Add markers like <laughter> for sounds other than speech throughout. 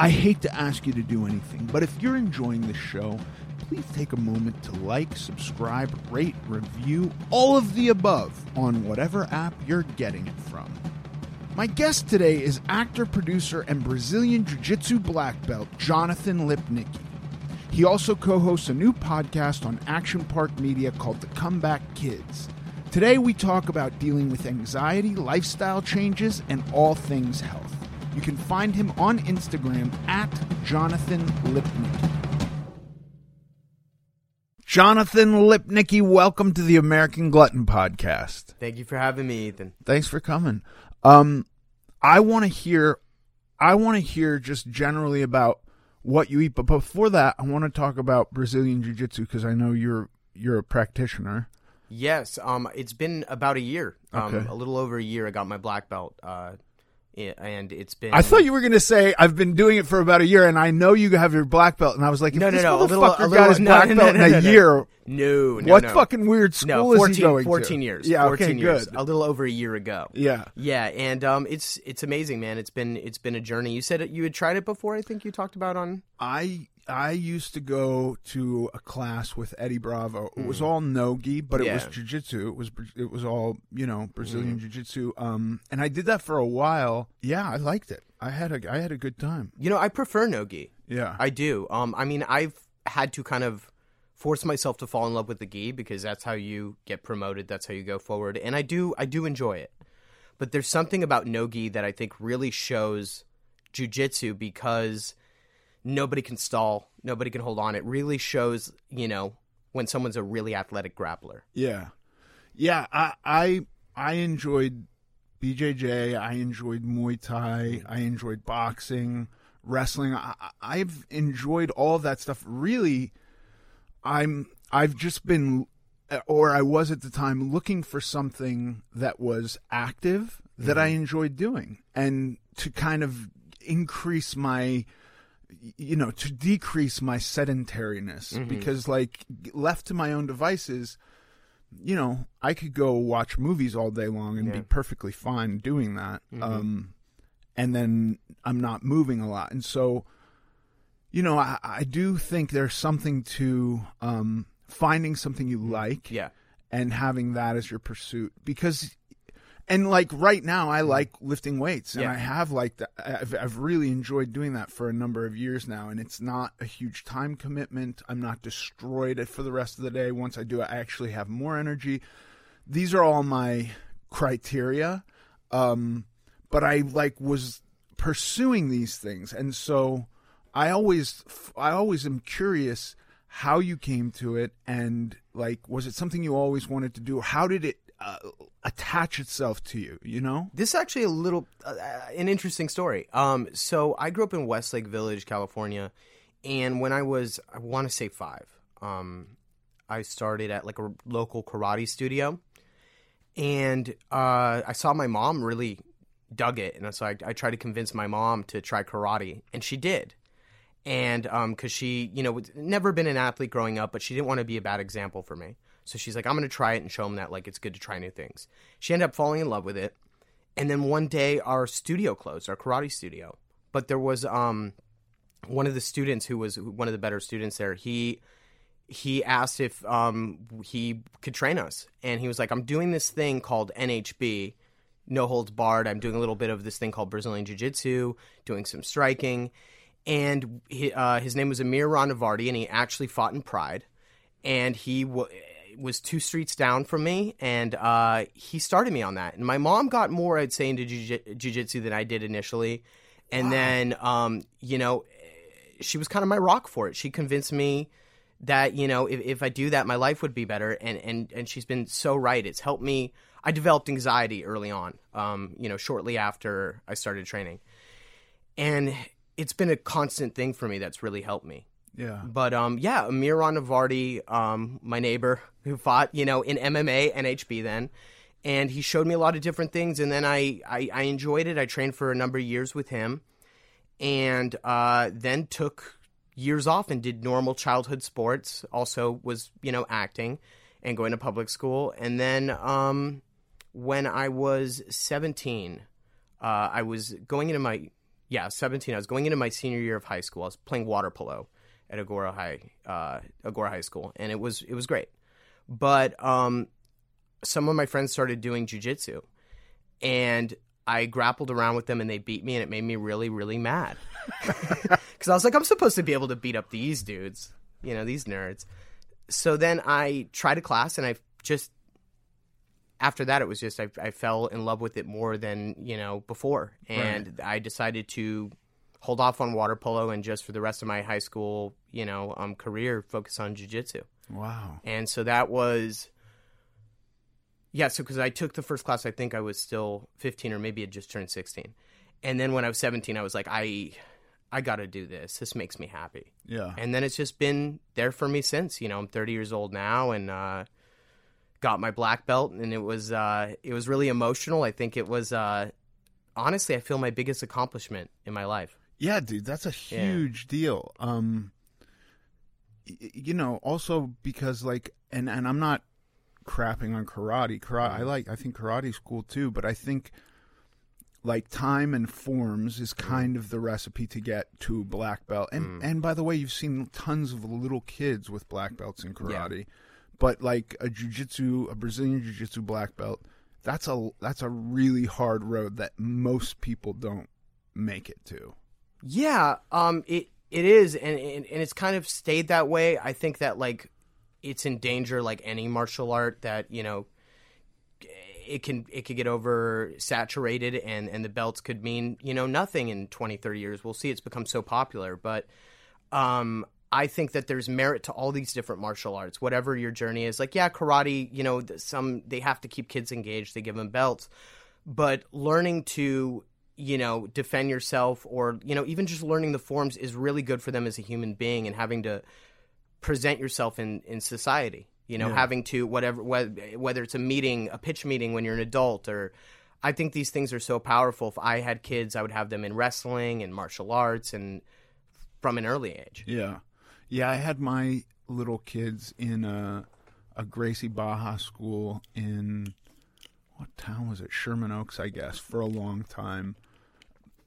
I hate to ask you to do anything, but if you're enjoying the show, please take a moment to like, subscribe, rate, review, all of the above on whatever app you're getting it from. My guest today is actor, producer, and Brazilian Jiu Jitsu black belt Jonathan Lipnicki. He also co hosts a new podcast on Action Park Media called The Comeback Kids. Today, we talk about dealing with anxiety, lifestyle changes, and all things health. You can find him on Instagram at Jonathan Lipnicki. Jonathan Lipnicki, welcome to the American Glutton Podcast. Thank you for having me, Ethan. Thanks for coming. Um, I want to hear, I want to hear just generally about what you eat, but before that, I want to talk about Brazilian Jiu Jitsu because I know you're you're a practitioner. Yes, um, it's been about a year, um, Okay. a little over a year. I got my black belt, uh, and it's been. I thought you were going to say I've been doing it for about a year, and I know you have your black belt, and I was like, if no, no, this no, a motherfucker little, a got his no, black no, belt no, in a year, No, no, what fucking weird school no, is 14, he going 14 to? years. Yeah, 14 okay, years. good. A little over a year ago. Yeah. Yeah, and um, it's it's amazing, man. It's been it's been a journey. You said it, you had tried it before. I think you talked about on. I I used to go to a class with Eddie Bravo. It was all nogi, but it was Mm. Yeah. jujitsu. It was it was all you know Brazilian Mm. jiu-jitsu. Um, and I did that for a while. Yeah, I liked it. I had a I had a good time. You know, I prefer nogi. Yeah, I do. Um, I mean, I've had to kind of force myself to fall in love with the gi because that's how you get promoted. That's how you go forward, and I do. I do enjoy it. But there's something about no gi that I think really shows jujitsu because nobody can stall, nobody can hold on. It really shows, you know, when someone's a really athletic grappler. yeah, yeah. I I I enjoyed BJJ. I enjoyed Muay Thai. Mm. I enjoyed boxing, wrestling. I, I've enjoyed all of that stuff. Really, I'm I've just been or I was at the time looking for something that was active that mm-hmm. I enjoyed doing and to kind of increase my you know to decrease my sedentariness because like left to my own devices you know I could go watch movies all day long and be perfectly fine doing that um and then I'm not moving a lot. And so you know, I, I do think there's something to um, finding something you like Yeah. and having that as your pursuit because and like right now I like lifting weights and Yeah. I have like that. I've, I've really enjoyed doing that for a number of years now and it's not a huge time commitment. I'm not destroyed for the rest of the day. Once I do it I actually have more energy. These are all my criteria um but I like was pursuing these things. And so I always I always am curious how you came to it and like was it something you always wanted to do? How did it uh, attach itself to you. You know. This is actually a little uh, an interesting story. Um, so I grew up in Westlake Village, California, and when I was, I want to say five, um, I started at like a local karate studio, and uh, I saw my mom really dug it, and so I, I tried to convince my mom to try karate, and she did. And um, because she, you know, never been an athlete growing up, but she didn't want to be a bad example for me. So she's like, I'm going to try it and show them that like it's good to try new things. She ended up falling in love with it, and then one day our studio closed, our karate studio. But there was um one of the students who was one of the better students there. He he asked if um he could train us, and he was like, I'm doing this thing called NHB, no holds barred. I'm doing a little bit of this thing called Brazilian Jiu Jitsu, doing some striking, and he, uh, his name was Amir Rahnavardi, and he actually fought in Pride, and he w- was two streets down from me, and uh, he started me on that. And my mom got more, I'd say, into jiu jitsu than I did initially, and then um, you know, she was kind of my rock for it. She convinced me that you know if, if I do that, my life would be better, and and and she's been so right. It's helped me. I developed anxiety early on, um, you know, shortly after I started training, and it's been a constant thing for me that's really helped me. Yeah. But um, yeah, Amir Navardi, um, my neighbor who fought, you know, in MMA, NHB then, and he showed me a lot of different things, and then I I, I enjoyed it. I trained for a number of years with him, and uh, then took years off and did normal childhood sports. Also was you know acting and going to public school, and then um, when I was seventeen, uh, I was going into my yeah seventeen. I was going into my senior year of high school. I was playing water polo at Agoura High uh, Agoura High School, and it was it was great. But um, some of my friends started doing jujitsu, and I grappled around with them, and they beat me, and it made me really really mad <laughs> because I was like, I'm supposed to be able to beat up these dudes, you know, these nerds. So then I tried a class, and I just after that it was just I, I fell in love with it more than you know before, and I decided to hold off on water polo and just for the rest of my high school, you know, um, career focus on jujitsu. Wow. And so that was, yeah. So because I took the first class, I think I was still 15 or maybe had just turned 16. And then when I was 17, I was like, I, I got to do this. This makes me happy. Yeah. And then it's just been there for me since. You know, I'm 30 years old now, and uh, got my black belt, and it was, uh, it was really emotional. I think it was, uh, honestly, I feel my biggest accomplishment in my life. Yeah, dude, that's a huge deal. Um, y- you know, also because like, and and I'm not crapping on karate. Karate, I like. I think karate's cool too, but I think like time and forms is kind of the recipe to get to black belt. And and by the way, you've seen tons of little kids with black belts in karate, but like a jujitsu, a Brazilian jiu-jitsu black belt. That's a that's a really hard road that most people don't make it to. Yeah, um, it it is, and, and and it's kind of stayed that way. I think that like it's in danger, like any martial art, that you know it can it could get over saturated, and and the belts could mean you know nothing in 20, 30 years. We'll see. It's become so popular, but um, I think that there's merit to all these different martial arts, whatever your journey is. Like, yeah, karate, you know, some they have to keep kids engaged. They give them belts, but learning to you know defend yourself or you know even just learning the forms is really good for them as a human being and having to present yourself in in society you know having to whatever whether, whether it's a meeting a pitch meeting when you're an adult or i think these things are so powerful if i had kids i would have them in wrestling and martial arts and from an early age Yeah, yeah. I had my little kids in a a Gracie Barra school in what town was it? Sherman Oaks, I guess, for a long time,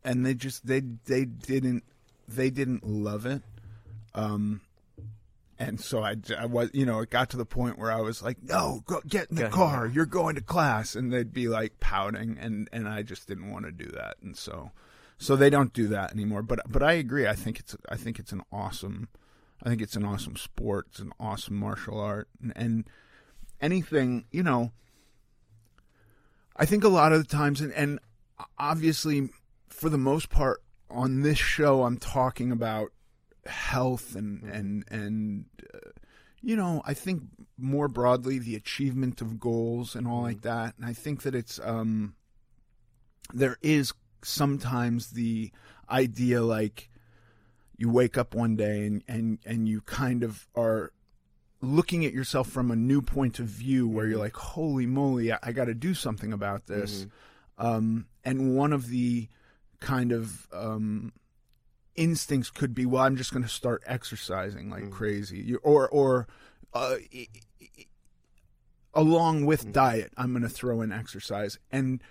and they just they they didn't they didn't love it. Um, and so I, I was you know it got to the point where I was like, no, go get in the Go ahead. car. You're going to class, and they'd be like pouting, and and I just didn't want to do that, and so so they don't do that anymore. But but I agree. I think it's I think it's an awesome, I think it's an awesome sport. It's an awesome martial art, and, and anything you know. I think a lot of the times, and, and obviously, for the most part, on this show, I'm talking about health and and and uh, you know, I think more broadly the achievement of goals and all like that. And I think that it's um, there is sometimes the idea like you wake up one day and and and you kind of are looking at yourself from a new point of view where you're like holy moly i, I got to do something about this. Um, and one of the kind of um, instincts could be well i'm just going to start exercising like crazy. You, or or uh, along with diet i'm going to throw in exercise. And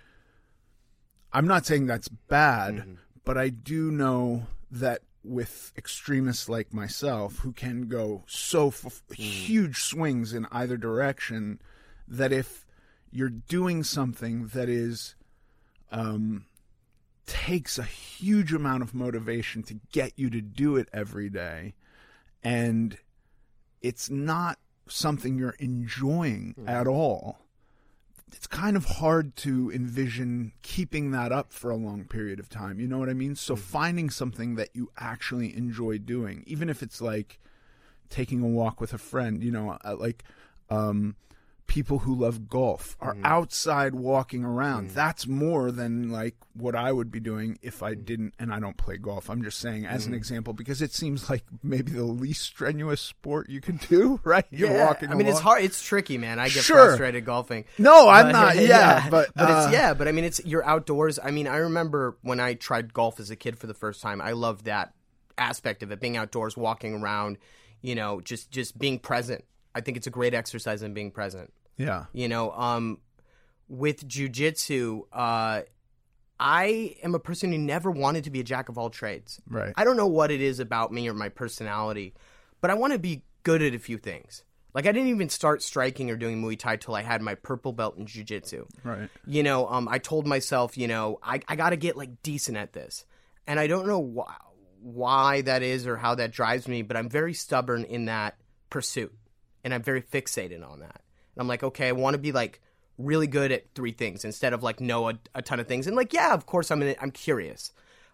i'm not saying that's bad but i do know that with extremists like myself who can go so f- huge swings in either direction that if you're doing something that is um, takes a huge amount of motivation to get you to do it every day. And it's not something you're enjoying at all. It's kind of hard to envision keeping that up for a long period of time. You know what i mean? So finding something that you actually enjoy doing even if it's like taking a walk with a friend you know uh, like um people who love golf are mm-hmm. outside walking around mm-hmm. that's more than like what i would be doing if i mm-hmm. didn't and i don't play golf i'm just saying as an example because it seems like maybe the least strenuous sport you can do <laughs> right you're walking I mean, it's hard. It's tricky, man. I get Sure. frustrated golfing. No, I'm But- not. <laughs> Yeah, but, but uh, it's yeah. But I mean, it's you're outdoors. I mean, I remember when I tried golf as a kid for the first time. I loved that aspect of it, being outdoors, walking around. You know, just just being present. I think it's a great exercise in being present. Yeah You know, um, with jujitsu, uh, I am a person who never wanted to be a jack of all trades. Right. I don't know what it is about me or my personality, but I want to be good at a few things. Like I didn't even start striking or doing Muay Thai till I had my purple belt in jujitsu. right You know, um, I told myself, you know, I, I got to get like decent at this, and I don't know why why that is or how that drives me, but I'm very stubborn in that pursuit, and I'm very fixated on that. And I'm like, okay, I want to be like really good at three things instead of like know a, a ton of things. And like, yeah, of course, I'm in, I'm curious.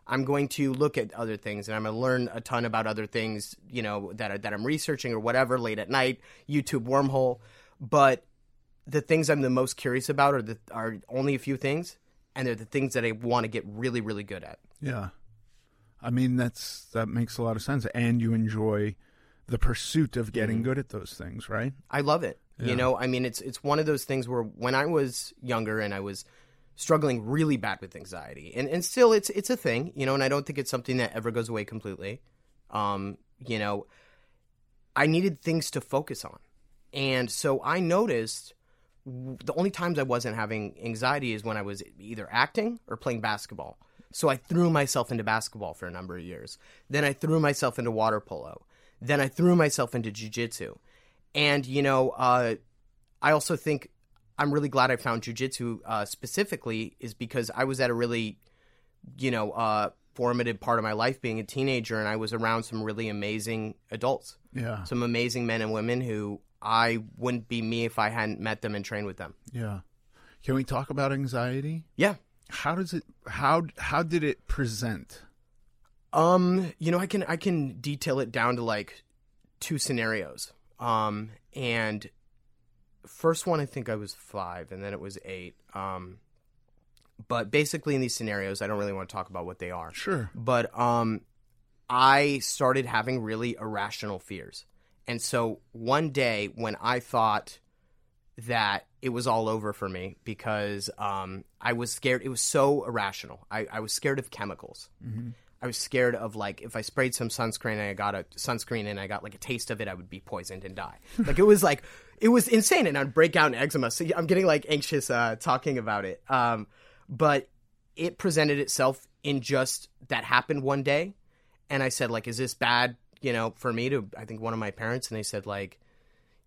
I'm going to look at other things and I'm going to learn a ton about other things, you know, that are, that I'm researching or whatever late at night, YouTube wormhole. But the things I'm the most curious about are the are only a few things, and they're the things that I want to get really, really good at. Yeah. I mean that's that makes a lot of sense and you enjoy the pursuit of getting mm-hmm. good at those things, right? I love it. You know, I mean, it's it's one of those things where when I was younger and I was struggling really bad with anxiety, and and still it's it's a thing, you know, and I don't think it's something that ever goes away completely. Um, you know, I needed things to focus on, and so I noticed the only times I wasn't having anxiety is when I was either acting or playing basketball. So I threw myself into basketball for a number of years. Then I threw myself into water polo. Then I threw myself into jujitsu. And, you know, uh, I also think I'm really glad I found jujitsu uh, specifically, is because I was at a really, you know, uh, formative part of my life being a teenager, and I was around some really amazing adults, Yeah. some amazing men and women who I wouldn't be me if I hadn't met them and trained with them. Yeah. Can we talk about anxiety? Yeah. How does it how how did it present? Um, you know, I can I can detail it down to like two scenarios. Um, and first one I think I was five, and then it was eight. Um, but basically in these scenarios, I don't really want to talk about what they are. Sure. But um, I started having really irrational fears, and so one day when I thought that it was all over for me because um, I was scared. It was so irrational. I, I was scared of chemicals. I was scared of like if I sprayed some sunscreen and I got a sunscreen and I got like a taste of it, I would be poisoned and die. <laughs> Like it was like it was insane, and I'd break out in eczema. So I'm getting like anxious uh, talking about it. Um, but it presented itself in just that happened one day, and I said like, is this bad? You know, for me to I think one of my parents, and they said like,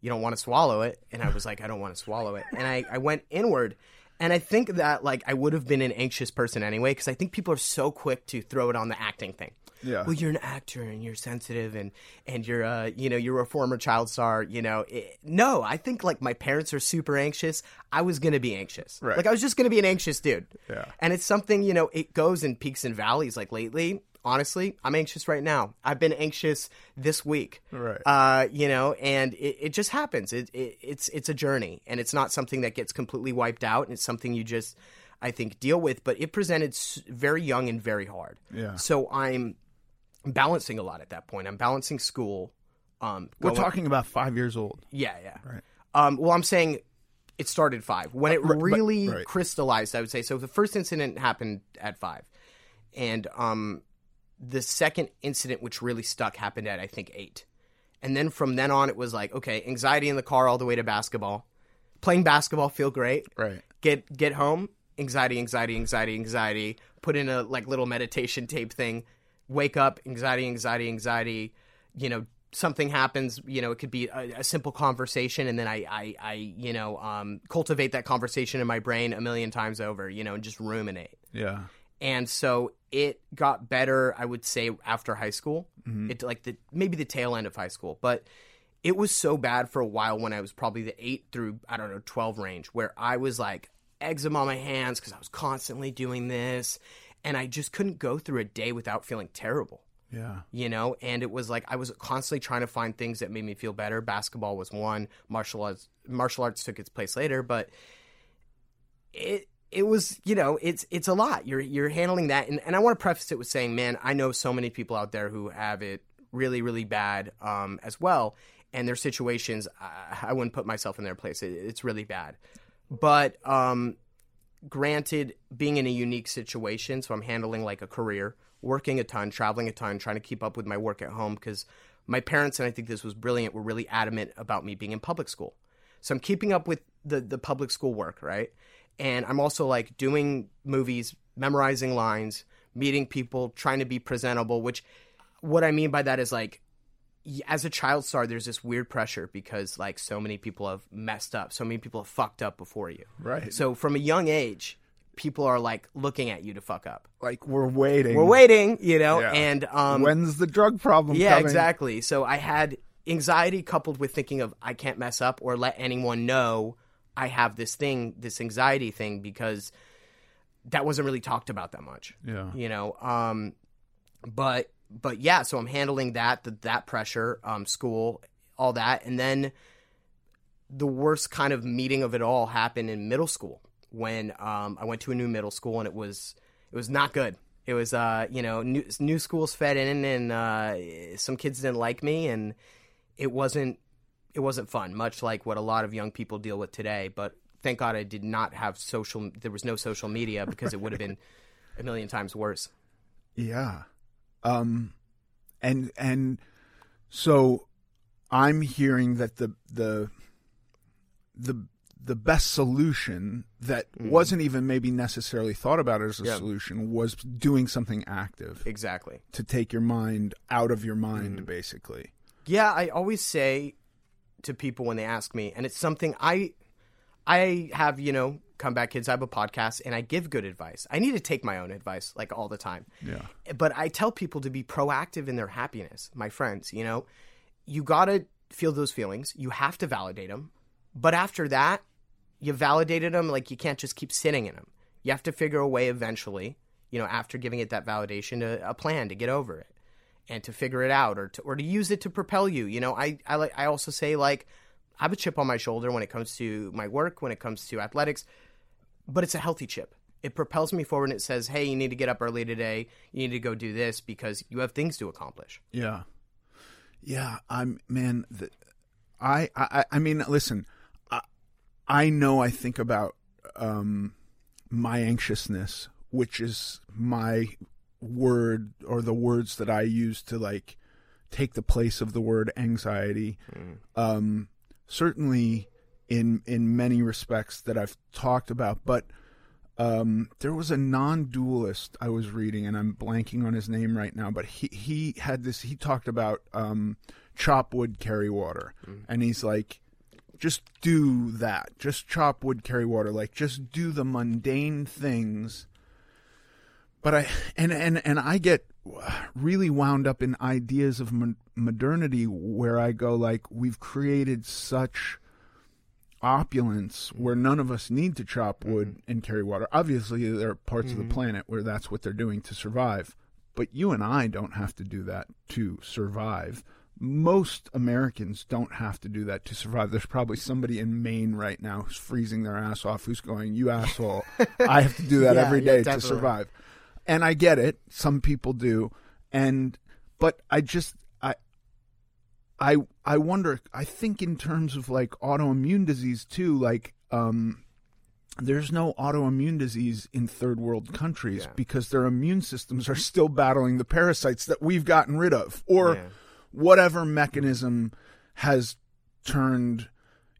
you don't want to swallow it, and I was like, I don't want to swallow it, and I I went inward. And I think that like I would have been an anxious person anyway because I think people are so quick to throw it on the acting thing. Yeah. Well, you're an actor and you're sensitive and and you're uh you know you're a former child star. You know, it, no, I think like my parents are super anxious. I was gonna be anxious. Right. Like I was just gonna be an anxious dude. Yeah. And it's something you know it goes in peaks and valleys. Like lately, honestly, I'm anxious right now. I've been anxious this week. Right. Uh, you know, and it, it just happens. It, it it's it's a journey, and it's not something that gets completely wiped out. And it's something you just, I think, deal with. But it presented very young and very hard. Yeah. So I'm balancing a lot at that point. I'm balancing school. Um, We're talking about five years old. yeah, yeah. Right. Um, well, I'm saying it started five. When it Uh, right, but- really right. crystallized, I would say. So the first incident happened at five, and um, the second incident, which really stuck, happened at I think eight. And then from then on, it was like okay, anxiety in the car all the way to basketball. Playing basketball feel great. Right. Get get home, anxiety, anxiety, anxiety, anxiety. Put in a like little meditation tape thing. Wake up, anxiety, anxiety, anxiety. You know, something happens. You know, it could be a, a simple conversation, and then I, I, I, you know, um, cultivate that conversation in my brain a million times over. You know, and just ruminate. Yeah. And so it got better, I would say, after high school. Mm-hmm. It like the maybe the tail end of high school, but it was so bad for a while when I was probably the eight through I don't know twelve range, where I was like eczema on my hands because I was constantly doing this, and I just couldn't go through a day without feeling terrible. Yeah. you know? And it was like i was constantly trying to find things that made me feel better. Basketball was one. Martial arts martial arts took its place later. But it it was you know it's it's a lot. You're you're handling that. And, and i want to preface it with saying man i know so many people out there who have it really really bad um, as well. And their situations I, I wouldn't put myself in their place. It, it's really bad. But um granted being in a unique situation so i'm handling like a career working a ton traveling a ton trying to keep up with my work at home because my parents and i think this was brilliant were really adamant about me being in public school. So i'm keeping up with the the public school work right and i'm also like doing movies memorizing lines meeting people trying to be presentable which what i mean by that is like as a child star there's this weird pressure because like so many people have messed up so many people have fucked up before you Right. so from a young age, people are like looking at you to fuck up. Like we're waiting. We're waiting, you know, Yeah. and um, When's the drug problem yeah, coming? exactly. So I had anxiety coupled with thinking of I can't mess up or let anyone know I have this thing, this anxiety thing, because that wasn't really talked about that much. Yeah. you know. Um, but but yeah, so I'm handling that the, that pressure, um, school, all that, and then the worst kind of meeting of it all happened in middle school when um, I went to a new middle school and it was it was not good. It was uh, you know new, new schools fed in and uh, some kids didn't like me and it wasn't it wasn't fun. Much like what a lot of young people deal with today. But thank God I did not have social. There was no social media because it would have been <laughs> a million times worse. Yeah. Um and and so I'm hearing that the the the the best solution that wasn't even maybe necessarily thought about as a Mm. Yeah. solution was doing something active Exactly. to take your mind out of your mind Mm. basically. Yeah, I always say to people when they ask me, and it's something I I have, you know, comeback kids, I have a podcast and I give good advice. I need to take my own advice like all the time. Yeah. But I tell people to be proactive in their happiness, my friends, you know. You got to feel those feelings. You have to validate them. But after that, you validated them like you can't just keep sitting in them. You have to figure a way eventually, you know, after giving it that validation, to, a plan to get over it and to figure it out or to, or to use it to propel you. You know, I, I I also say like I have a chip on my shoulder when it comes to my work, when it comes to athletics, but it's a healthy chip. It propels me forward and it says, "Hey, you need to get up early today. You need to go do this because you have things to accomplish." Yeah, yeah. I'm man. The, I, I I mean, listen. I I know. I think about um, my anxiousness, which is my word or the words that I use to like take the place of the word anxiety. Um, certainly in in many respects that I've talked about, but um, there was a non-dualist I was reading, and I'm blanking on his name right now, but he he had this. He talked about um, chop wood, carry water, and he's like, just do that, just chop wood, carry water, like just do the mundane things. But I and and and I get really wound up in ideas of mo- modernity where I go like, we've created such opulence where none of us need to chop mm-hmm. wood and carry water. Obviously, there are parts of the mm-hmm. planet where that's what they're doing to survive. but you and I don't have to do that to survive. Most Americans don't have to do that to survive. There's probably somebody in Maine right now who's freezing their ass off who's going, You asshole, I have to do that <laughs> Yeah, every yeah, to survive. And I get it. Some people do. And but I just I I I wonder I think in terms of like autoimmune disease too, like um there's no autoimmune disease in third world countries Yeah. because their immune systems are still battling the parasites that we've gotten rid of or Yeah. whatever mechanism has turned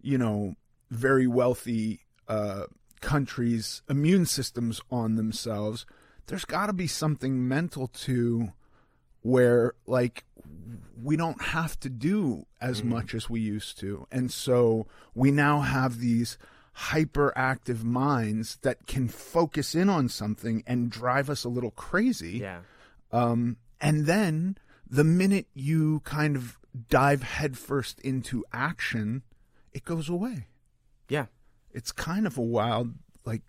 you know very wealthy uh countries immune systems on themselves there's got to be something mental to where like we don't have to do as much as we used to. And so we now have these hyperactive minds that can focus in on something and drive us a little crazy. Yeah. um, and then the minute you kind of dive headfirst into action it goes away. Yeah. it's kind of a wild like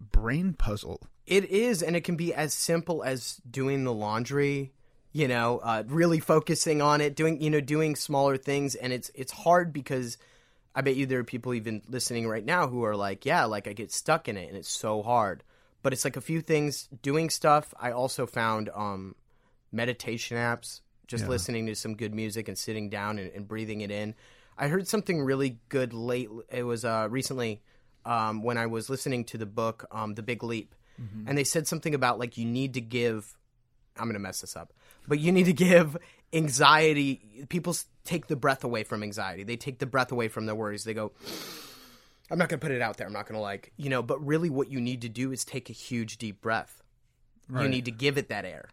brain puzzle It is, and it can be as simple as doing the laundry. You know, uh, really focusing on it, doing you know, doing smaller things, and it's it's hard because I bet you there are people even listening right now who are like, yeah, like I get stuck in it, and it's so hard. But it's like a few things, doing stuff. I also found um, meditation apps, just Yeah. listening to some good music and sitting down and, and breathing it in. I heard something really good late. It was uh, recently um, when I was listening to the book um, The Big Leap, Mm-hmm. and they said something about like you need to give. I'm gonna mess this up, but you need to give anxiety. People take the breath away from anxiety. They take the breath away from their worries. They go. I'm not gonna put it out there. I'm not gonna like you know. But really, what you need to do is take a huge deep breath. You need to give it that air.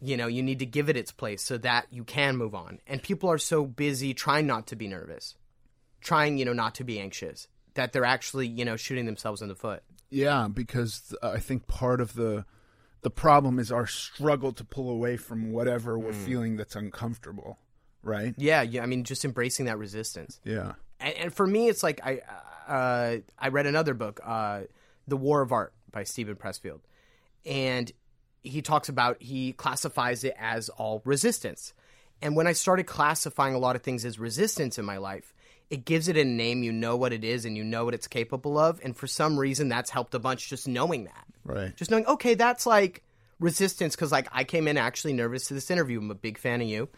You know, you need to give it its place so that you can move on. And people are so busy trying not to be nervous, trying, you know, not to be anxious, that they're actually, you know, shooting themselves in the foot. Yeah, because I think part of the the problem is our struggle to pull away from whatever we're feeling that's uncomfortable, right? Yeah, yeah. I mean, just embracing that resistance. Yeah. And, and for me, it's like I uh, I read another book, uh, The War of Art by Steven Pressfield, and he talks about he classifies it as all resistance. And when I started classifying a lot of things as resistance in my life, it gives it a name. You know what it is, and you know what it's capable of. And for some reason, that's helped a bunch. Just knowing that, Right. just knowing, okay, that's like resistance. Because like I came in actually nervous to this interview. I'm a big fan of you.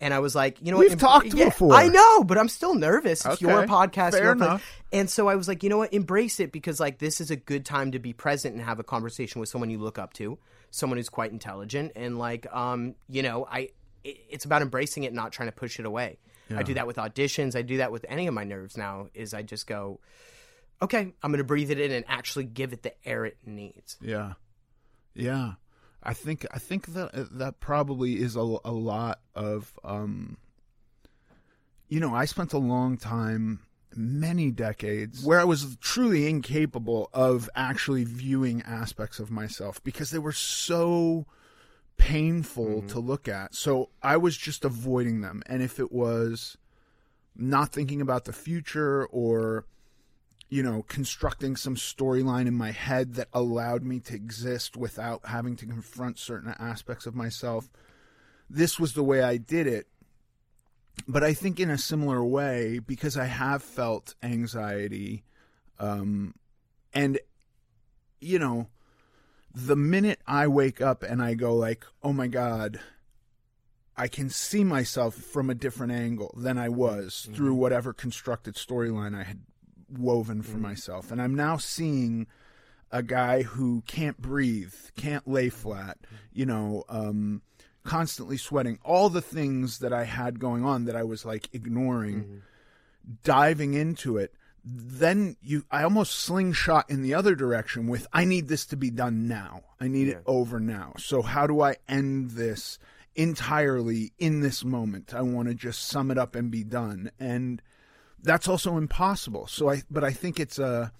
And I was like, you know, We've what? talked yeah, before. I know, but I'm still nervous. It's your podcast. fair your enough. And so I was like, you know what? Embrace it because like this is a good time to be present and have a conversation with someone you look up to, someone who's quite intelligent, and like, um, you know, I. it- It's about embracing it, not trying to push it away. I do that with auditions. I do that with any of my nerves now. Is I just go, okay, I'm going to breathe it in and actually give it the air it needs. Yeah. Yeah. I think I think that that probably is a, a lot of um you know, I spent a long time many decades where I was truly incapable of actually viewing aspects of myself because they were so painful to look at. So I was just avoiding them. And if it was not thinking about the future or you know, constructing some storyline in my head that allowed me to exist without having to confront certain aspects of myself. This was the way I did it. But I think in a similar way, because I have felt anxiety, um, and, you know, the minute I wake up and I go like, oh my God, I can see myself from a different angle than I was mm-hmm. through whatever constructed storyline I had woven for mm-hmm. myself. And I'm now seeing a guy who can't breathe, can't lay flat, mm-hmm. you know, um, constantly sweating, all the things that I had going on that I was like ignoring, diving into it. Then you, I almost slingshot in the other direction with, I need this to be done now. I need it over now. So how do I end this entirely in this moment? I want to just sum it up and be done. And that's also impossible. So I, but I think it's a,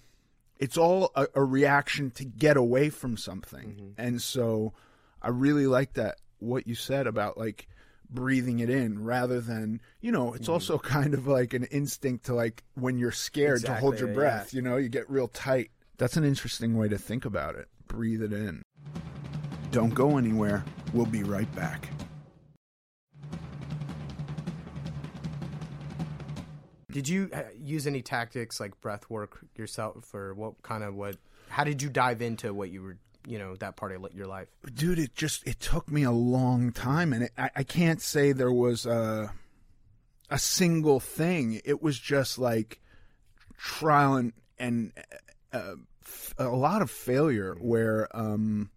it's all a, a reaction to get away from something. Mm-hmm. And so I really like that what you said about like breathing it in rather than you know it's also <laughs> kind of like an instinct to like when you're scared to hold your Exactly, breath you know you get real tight. That's an interesting way to think about it. Breathe it in. Don't go anywhere. We'll be right back. Did you uh, use any tactics like breath work yourself, or what kind of what? How did you dive into what you were, you know, that part of your life? dude it just it took me a long time and it, I, I can't say there was a a single thing it was just like trial and and uh, a lot of failure where um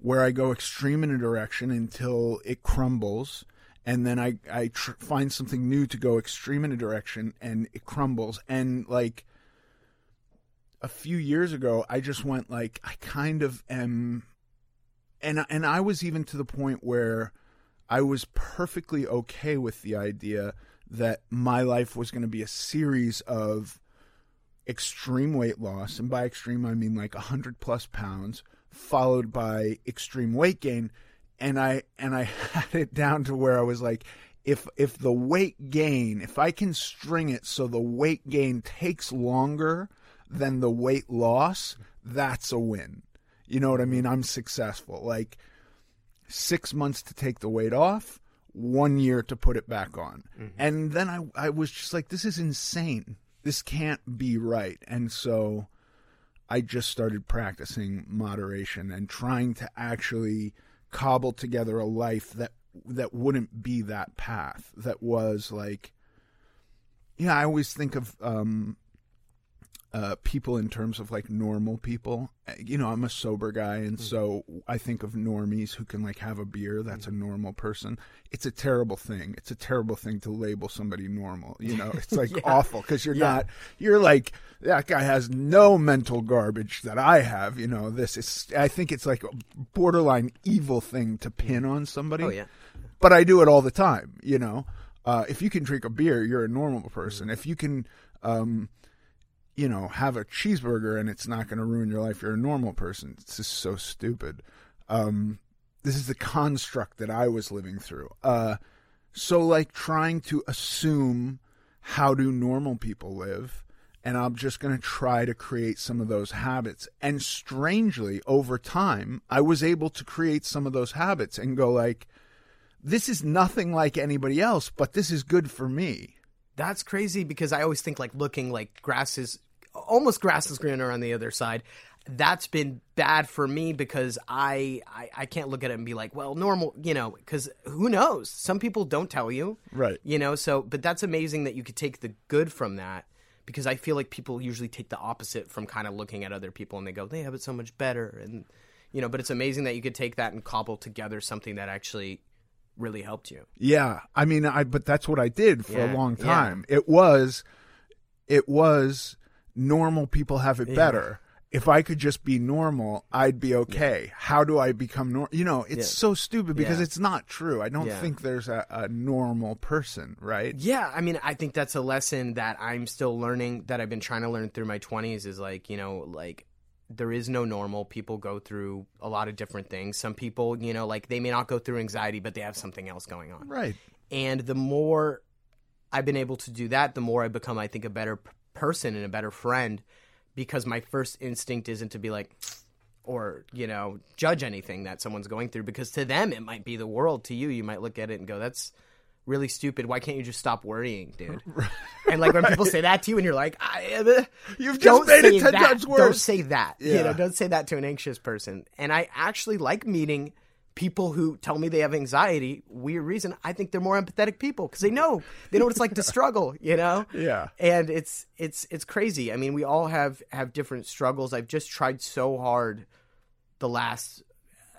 where I go extreme in a direction until it crumbles and then I I tr- find something new to go extreme in a direction and it crumbles and like a few years ago I just went like I kind of am and and I was even to the point where I was perfectly okay with the idea that my life was going to be a series of extreme weight loss, and by extreme I mean like hundred plus pounds, followed by extreme weight gain, and I and I <laughs> had it down to where I was like, if if the weight gain, if I can string it so the weight gain takes longer than the weight loss, that's a win. You know what I mean? I'm successful. Like six months to take the weight off, one year to put it back on. And then I, I was just like, this is insane. This can't be right. And so I just started practicing moderation and trying to actually cobble together a life that that wouldn't be that path. That was like yeah, I always think of um uh, people in terms of like normal people. Uh, You know, I'm a sober guy, and so I think of normies who can like have a beer. That's a normal person. It's a terrible thing. It's a terrible thing to label somebody normal. You know, it's like <laughs> awful because you're Yeah. not. You're like that guy has no mental garbage that I have. You know, this is. I think it's like a borderline evil thing to pin on somebody Oh yeah, but I do it all the time. You know, uh, if you can drink a beer, you're a normal person. If you can, um, you know, have a cheeseburger and it's not going to ruin your life, you're a normal person. It's just so stupid. Um, this is the construct that I was living through. Uh, so, like, trying to assume how do normal people live. And I'm just going to try to create some of those habits. And strangely, over time, I was able to create some of those habits and go like, this is nothing like anybody else, but this is good for me. that's crazy because I always think like looking like grass is almost grass is greener on the other side. That's been bad for me because I, I I can't look at it and be like, well, normal, you know, because who knows? Some people don't tell you, Right. You know, so but that's amazing that you could take the good from that because I feel like people usually take the opposite from kind of looking at other people and they go, they have it so much better, and you know, but it's amazing that you could take that and cobble together something that actually really helped you. Yeah, I mean, I but that's what I did for Yeah, a long yeah. time. It was, it was normal people have it better. If I could just be normal, I'd be okay. How do I become normal? You know, it's Yeah. so stupid because Yeah. it's not true. I don't Yeah. think there's a, a normal person, right? Yeah, I mean, I think that's a lesson that I'm still learning that I've been trying to learn through my 20s is like, you know, like there is no normal. People go through a lot of different things. Some people, you know, like they may not go through anxiety, but they have something else going on. Right. And the more I've been able to do that, the more I become, I think, a better p- person and a better friend because my first instinct isn't to be like, or, you know, judge anything that someone's going through because to them it might be the world. To you, you might look at it and go, that's really stupid. Why can't you just stop worrying, dude? <laughs> And like when people say that to you and you're like, I, uh, You've just made it 10 that. times Don't say that. You know, don't say that to an anxious person. And I actually like meeting people who tell me they have anxiety. Weird reason. I think they're more empathetic people because they know they know what it's like to <laughs> struggle. You know. Yeah. And it's it's it's crazy. I mean, we all have have different struggles. I've just tried so hard the last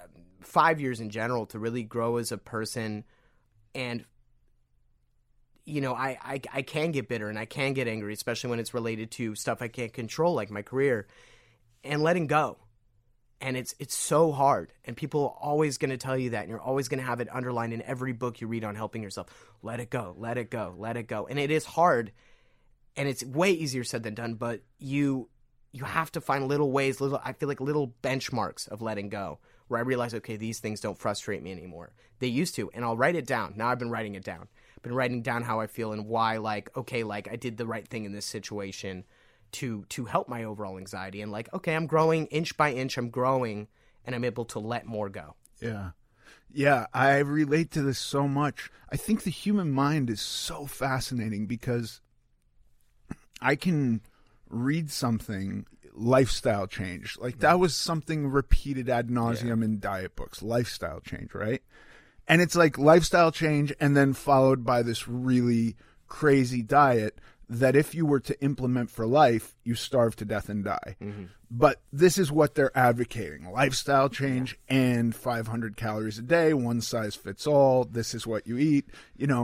um, five years in general to really grow as a person and you know I, I i can get bitter and i can get angry especially when it's related to stuff i can't control like my career and letting go and it's it's so hard and people are always going to tell you that and you're always going to have it underlined in every book you read on helping yourself. Let it go let it go let it go. And it is hard and it's way easier said than done but you you have to find little ways little i feel like little benchmarks of letting go where i realize okay these things don't frustrate me anymore. They used to and i'll write it down. Now i've been writing it down. Been writing down how i feel and why like okay like i did the right thing in this situation to to help my overall anxiety and like okay i'm growing inch by inch i'm growing and i'm able to let more go Yeah. Yeah, I relate to this so much. I think the human mind is so fascinating because I can read something lifestyle change. Like that was something repeated ad nauseum in diet books, lifestyle change, right? And it's like lifestyle change and then followed by this really crazy diet that if you were to implement for life, you starve to death and die. Mm-hmm. But this is what they're advocating lifestyle change and 500 calories a day, one size fits all. This is what you eat. You know,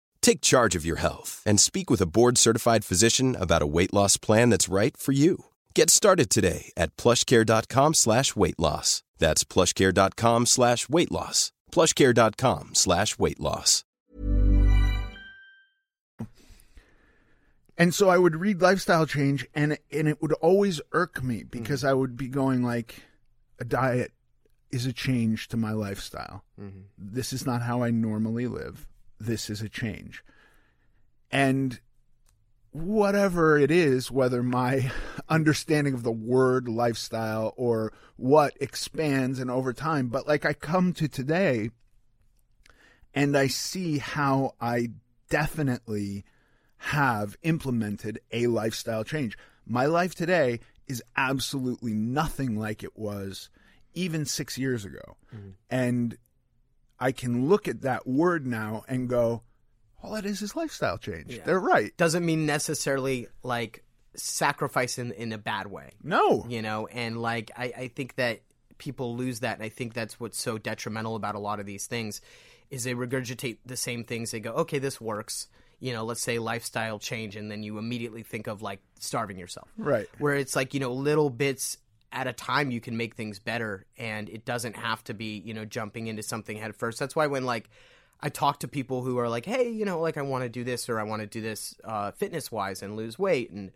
Take charge of your health and speak with a board-certified physician about a weight loss plan that's right for you. Get started today at plushcare.com slash weight loss. That's plushcare.com slash weight loss. plushcare.com slash weight loss. And so I would read lifestyle change and and it would always irk me mm-hmm. because I would be going like a diet is a change to my lifestyle. Mm-hmm. This is not how I normally live. This is a change. And whatever it is, whether my <laughs> understanding of the word lifestyle or what expands and over time, but like I come to today and I see how I definitely have implemented a lifestyle change. My life today is absolutely nothing like it was even six years ago. Mm-hmm. And I can look at that word now and go, all it is is lifestyle change. Yeah. They're right. Doesn't mean necessarily like sacrifice in, in a bad way. No. you know and like I, I think that people lose that and i think that's what's so detrimental about a lot of these things is they regurgitate the same things they go okay this works you know let's say lifestyle change and then you immediately think of like starving yourself Right. where it's like you know little bits at a time you can make things better and it doesn't have to be you know jumping into something head first that's why when like i talk to people who are like hey you know like i want to do this or i want to do this uh, fitness wise and lose weight and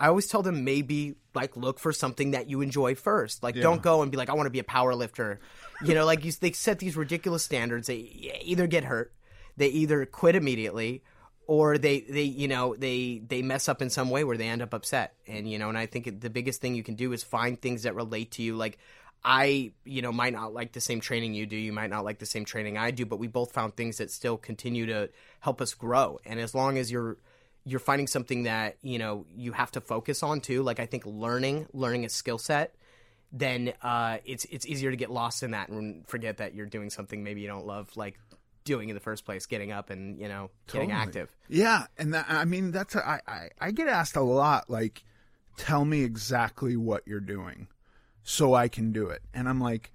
I always tell them maybe like look for something that you enjoy first. Like don't go and be like I want to be a power lifter. You know, like you, they set these ridiculous standards. They either get hurt, they either quit immediately, or they they you know they they mess up in some way where they end up upset. And you know, and I think the biggest thing you can do is find things that relate to you. Like I you know might not like the same training you do. You might not like the same training I do, but we both found things that still continue to help us grow. And as long as you're you're finding something that you know you have to focus on too. Like I think learning, learning a skill set, then uh, it's it's easier to get lost in that and forget that you're doing something maybe you don't love, like doing in the first place, getting up and you know getting Totally. active. Yeah, and that, I mean that's a, I, I I get asked a lot like tell me exactly what you're doing so I can do it. And I'm like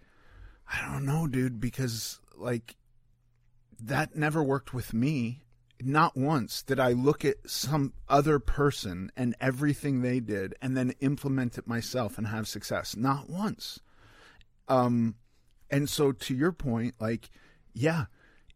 I don't know, dude, because like that never worked with me. not once did I look at some other person and everything they did and then implement it myself and have success. Not once. Um, and so to your point, like, yeah,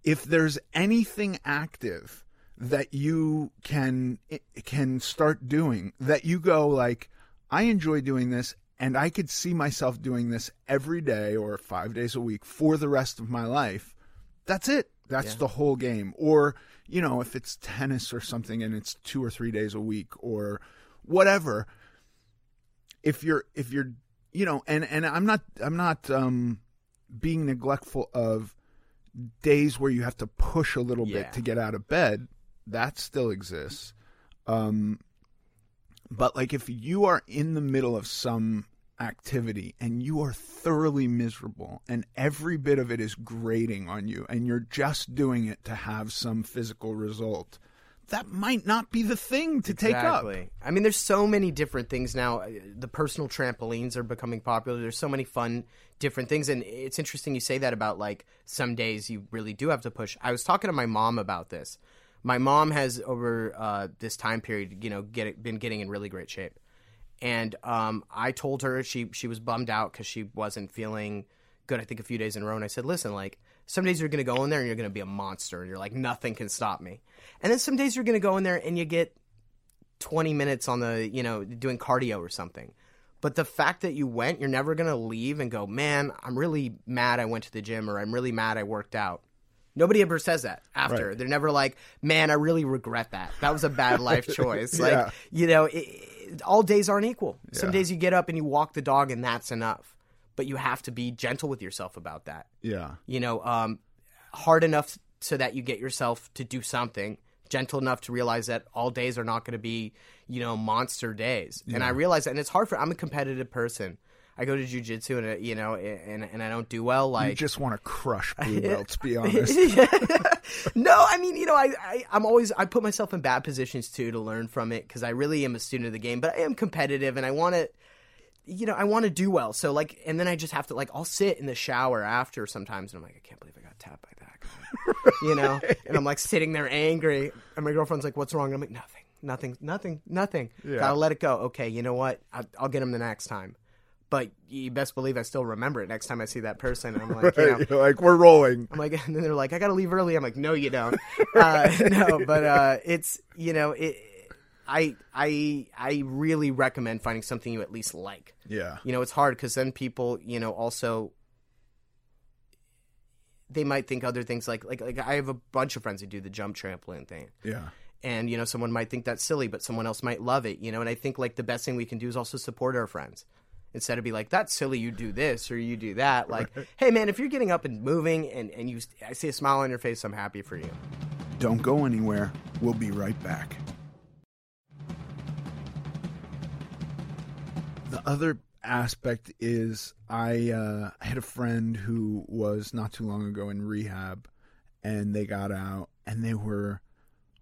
if there's anything active that you can can start doing that you go like I enjoy doing this and I could see myself doing this every day or 5 days a week for the rest of my life that's it that's Yeah. the whole game or you know if it's tennis or something and it's 2 or 3 days a week or whatever if you're if you're you know and and I'm not I'm not um being neglectful of days where you have to push a little Yeah. bit to get out of bed that still exists um but like if you are in the middle of some activity and you are thoroughly miserable and every bit of it is grating on you and you're just doing it to have some physical result that might not be the thing to take up I mean, there's so many different things now. Uh, The personal trampolines are becoming popular. There's so many fun, different things, and it's interesting you say that about like some days you really do have to push. I was talking to my mom about this. My mom has over uh, this time period, you know, get, been getting in really great shape, and um, I told her she she was bummed out because she wasn't feeling good. I think a few days in a row, and I said, "Listen, like some days you're going to go in there and you're going to be a monster, and you're like nothing can stop me, and then some days you're going to go in there and you get 20 minutes on the, you know, doing cardio or something. But the fact that you went, you're never going to leave and go, man, I'm really mad I went to the gym or I'm really mad I worked out. Nobody ever says that after. Right. They're never like, man, I really regret that. That was a bad life <laughs> choice. Like, Yeah. you know, it, it- all days aren't equal. Some Yeah. days you get up and you walk the dog and that's enough. But you have to be gentle with yourself about that yeah you know, um, hard enough so that you get yourself to do something, gentle enough to realize that all days are not going to be, you know, monster days. And I realize that, and it's hard for. I'm a competitive person. I go to jujitsu and uh, you know, and and I don't do well. you Like, just want to crush <laughs> blue belts to be <laughs> honest no, I mean, you know, I, I I'm always I put myself in bad positions too to learn from it because I really am a student of the game, but I am competitive and I want to. You know, I want to do well. So, like, and then I just have to, like, I'll sit in the shower after sometimes, and I'm like, I can't believe I got tapped by that guy. <laughs> you know and i'm like sitting there angry and my girlfriend's like what's wrong And i'm like nothing nothing nothing nothing Yeah. gotta let it go okay you know what I, i'll get him the next time but you best believe i still remember it next time i see that person and i'm like you <laughs> know You're like we're rolling I'm like, <laughs> and then they're like, I gotta leave early. I'm like, no, you don't. Uh, no, but uh, it's you know, it. I I I really recommend finding something you at least like. yeah You know, it's hard because then people, you know, also they might think other things like like like I have a bunch of friends who do the jump trampoline thing. yeah And you know, someone might think that's silly, but someone else might love it. You know, and I think like the best thing we can do is also support our friends instead of be like, "That's silly, you do this or you do that." <laughs> Like, hey man, if you're getting up and moving and and you, I see a smile on your face, I'm happy for you. Don't go anywhere. We'll be right back. The other aspect is I uh, I had a friend who was not too long ago in rehab, and they got out, and they were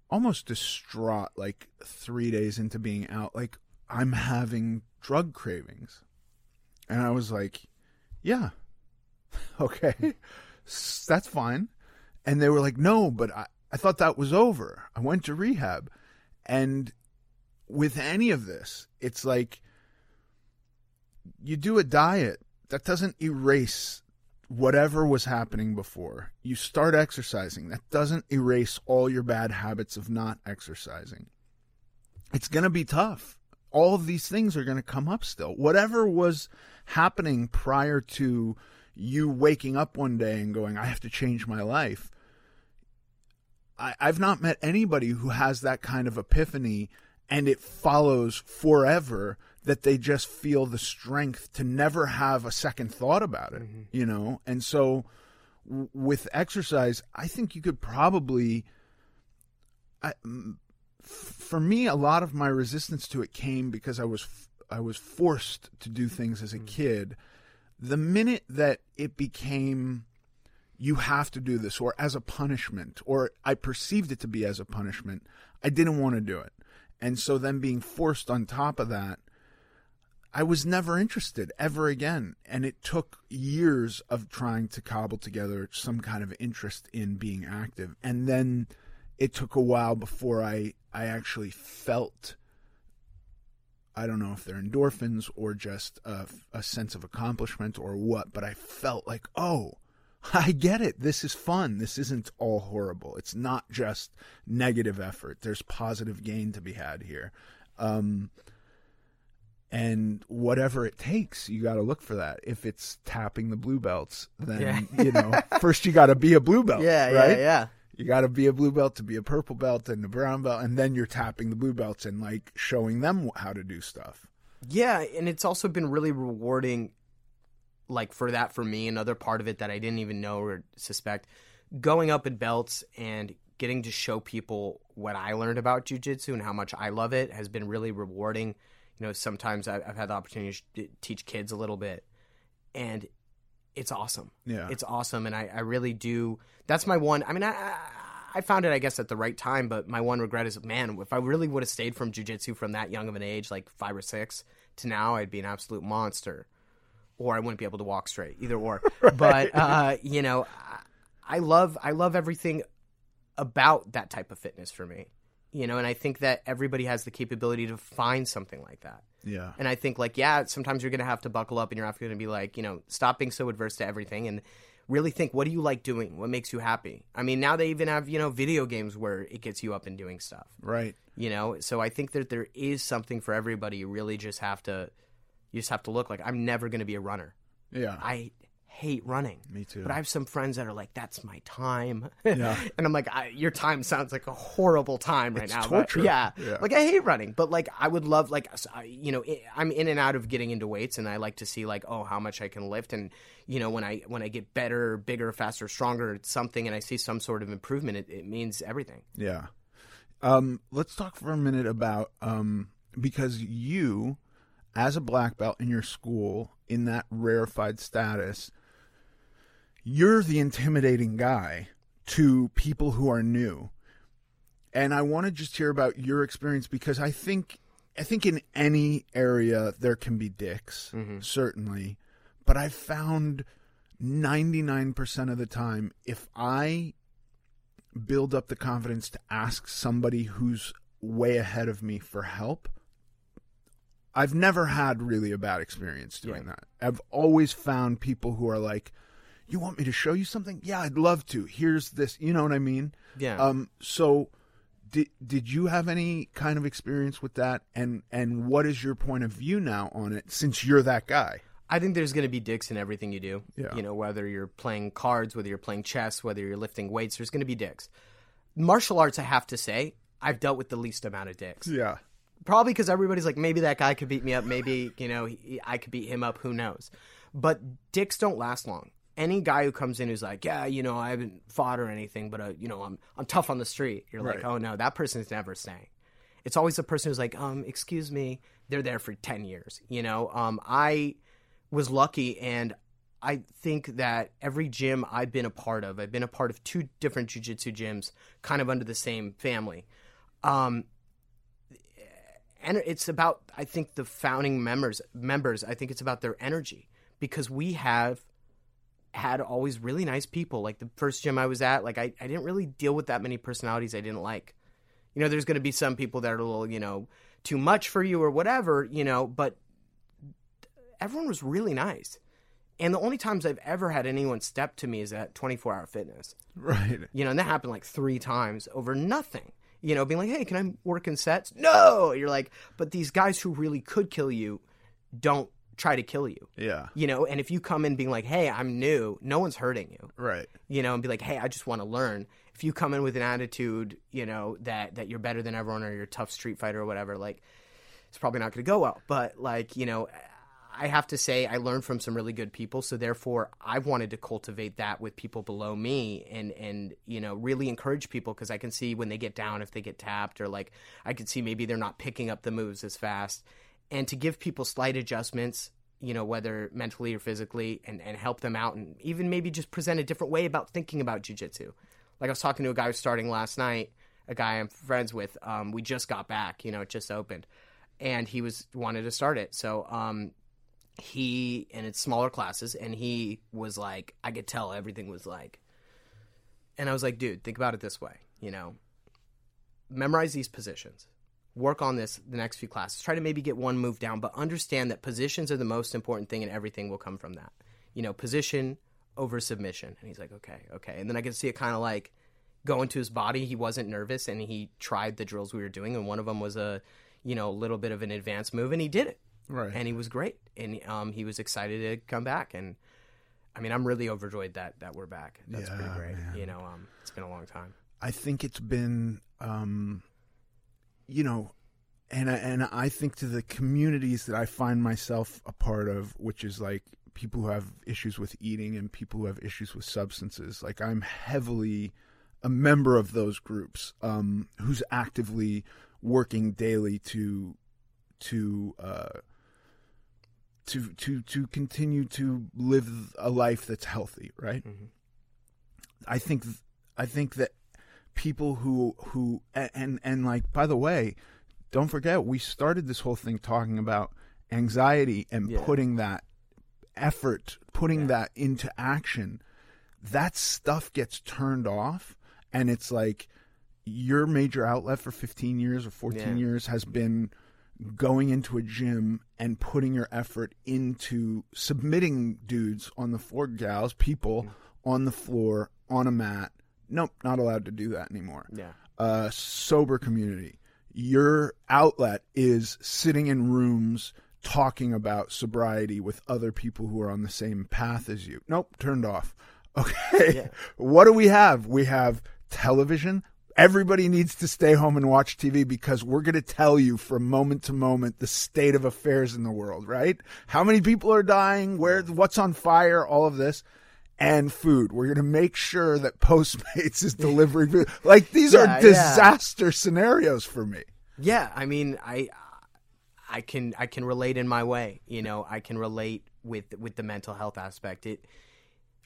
almost distraught. Like three days into being out, like I'm having drug cravings, and I was like, "Yeah, <laughs> okay, that's fine." And they were like, "No, but I, I thought that was over. I went to rehab." And with any of this, it's like you do a diet that doesn't erase whatever was happening before. You start exercising. That doesn't erase all your bad habits of not exercising. It's going to be tough. All of these things are going to come up still. Whatever was happening prior to you waking up one day and going, I have to change my life. I, I've not met anybody who has that kind of epiphany and it follows forever that they just feel the strength to never have a second thought about it, mm-hmm. you know? And so w- with exercise, I think you could probably. I, for me, a lot of my resistance to it came because I was f- I was forced to do things as a mm-hmm. kid. The minute that it became you have to do this or as a punishment or I perceived it to be as a punishment, I didn't want to do it. And so then being forced on top of that, I was never interested ever again. And it took years of trying to cobble together some kind of interest in being active. And then it took a while before I I actually felt. I don't know if they're endorphins or just a, a sense of accomplishment or what, but I felt like, oh, I get it. This is fun. This isn't all horrible. It's not just negative effort. There's positive gain to be had here. Um, and whatever it takes, you got to look for that. If it's tapping the blue belts, then Yeah. you know <laughs> first you got to be a blue belt. Yeah, yeah, right? yeah. You got to be a blue belt to be a purple belt and a brown belt, and then you're tapping the blue belts and like showing them how to do stuff. Yeah, and it's also been really rewarding, like for that for me. Another part of it that I didn't even know or suspect, going up in belts and getting to show people what I learned about jujitsu and how much I love it has been really rewarding. You know, sometimes I- I've had the opportunity to teach kids a little bit, and it's awesome. Yeah. it's awesome, and I, I really do. That's my one. I mean, I, I I found it, I guess, at the right time. But my one regret is, man, if I really would have stayed from jujitsu from that young of an age, like five or six, to now, I'd be an absolute monster, or I wouldn't be able to walk straight. Either or. <laughs> But uh, you know, I, I love I love everything about that type of fitness for me. You know, and I think that everybody has the capability to find something like that. Yeah. And I think like yeah, sometimes you're gonna have to buckle up and you're going to be like, you know, stop being so adverse to everything and really think what do you like doing? What makes you happy? I mean, now they even have, you know, video games where it gets you up and doing stuff. Right. You know? So I think that there is something for everybody. You really just have to you just have to look like I'm never gonna be a runner. Yeah. I hate running. Me too. But I have some friends that are like, "That's my time," <laughs> Yeah. and I'm like, I, "Your time sounds like a horrible time right It's now." torture. But yeah. Yeah. like I hate running, but like I would love, like you know, I'm in and out of getting into weights, and I like to see like, oh, how much I can lift, and you know, when I when I get better, bigger, faster, stronger something, and I see some sort of improvement, it, it means everything. Yeah. Um, let's talk for a minute about um, because you, as a black belt in your school, in that rarefied status, you're the intimidating guy to people who are new. And I want to just hear about your experience because I think I think in any area there can be dicks, mm-hmm. certainly. But I've found 99% of the time if I build up the confidence to ask somebody who's way ahead of me for help. I've never had really a bad experience doing Yeah. that. I've always found people who are like, "You want me to show you something? Yeah, I'd love to. Here's this." You know what I mean? Yeah. Um so did did you have any kind of experience with that and and what is your point of view now on it since you're that guy? I think there's going to be dicks in everything you do. Yeah. You know, whether you're playing cards, whether you're playing chess, whether you're lifting weights, there's going to be dicks. Martial arts, I have to say, I've dealt with the least amount of dicks. Yeah. Probably because everybody's like, maybe that guy could beat me up. Maybe, you know, he, I could beat him up. Who knows? But dicks don't last long. Any guy who comes in who's like, yeah, you know, I haven't fought or anything, but, uh, you know, I'm, I'm tough on the street. You're like, oh, no, that person's never staying. It's always the person who's like, um, excuse me. They're there for 10 years. You know, um, I was lucky and I think that every gym I've been a part of, I've been a part of two different jujitsu gyms, kind of under the same family. Um, and it's about I think the founding members members. I think it's about their energy because we have had always really nice people. Like the first gym I was at, like I, I didn't really deal with that many personalities I didn't like. You know, there's going to be some people that are a little, you know, too much for you or whatever, you know, but everyone was really nice. And the only times I've ever had anyone step to me is at 24 hour fitness. Right. You know, and that happened like three times over nothing. You know, being like, hey, can I work in sets? No! You're like, but these guys who really could kill you don't try to kill you. Yeah. You know, and if you come in being like, hey, I'm new, no one's hurting you. Right. You know, and be like, hey, I just want to learn. If you come in with an attitude, you know, that, that you're better than everyone or you're a tough street fighter or whatever, like, it's probably not going to go well. But, like, you know, I have to say I learned from some really good people, so therefore I've wanted to cultivate that with people below me and and you know really encourage people because I can see when they get down if they get tapped or like I can see maybe they're not picking up the moves as fast and to give people slight adjustments you know whether mentally or physically and and help them out and even maybe just present a different way about thinking about jujitsu. Like I was talking to a guy who's starting last night, a guy I'm friends with. Um, we just got back, you know, it just opened, and he was wanted to start it. So um, he and it's smaller classes and he was like i could tell everything was like and i was like dude think about it this way you know memorize these positions, work on this the next few classes, try to maybe get one move down, but understand that positions are the most important thing and everything will come from that. You know, position over submission. And he's like, okay, okay. And then I could see it kind of like go into his body. He wasn't nervous and he tried the drills we were doing. And one of them was a, you know, a little bit of an advanced move and he did it. Right. And he was great. And um, he was excited to come back. And I mean, I'm really overjoyed that, that we're back. That's pretty Yeah, great. man. You know, um, it's been a long time. I think it's been, um, you know, and I, and I think to the communities that I find myself a part of, which is like people who have issues with eating and people who have issues with substances. Like I'm heavily a member of those groups, um, who's actively working daily to to uh, to to to continue to live a life that's healthy, right? I think I think that people who who and, and like by the way, don't forget we started this whole thing talking about anxiety and Yeah. putting that effort, putting that into action. That stuff gets turned off and it's like your major outlet for 15 years or 14 Yeah. years has been going into a gym and putting your effort into submitting dudes on the floor, gals, people mm. on the floor on a mat. Nope, not allowed to do that anymore. Yeah. Uh, sober community. Your outlet is sitting in rooms talking about sobriety with other people who are on the same path as you. Nope, turned off. <laughs> Okay. What do we have? We have television. Everybody needs to stay home and watch TV because we're going to tell you from moment to moment the state of affairs in the world, right? How many people are dying, where what's on fire, all of this. And food. We're going to make sure that Postmates is delivering food. Like these Yeah, are yeah. disaster scenarios for me. Yeah, I mean, I I can I can relate in my way. You know, I can relate with with the mental health aspect. It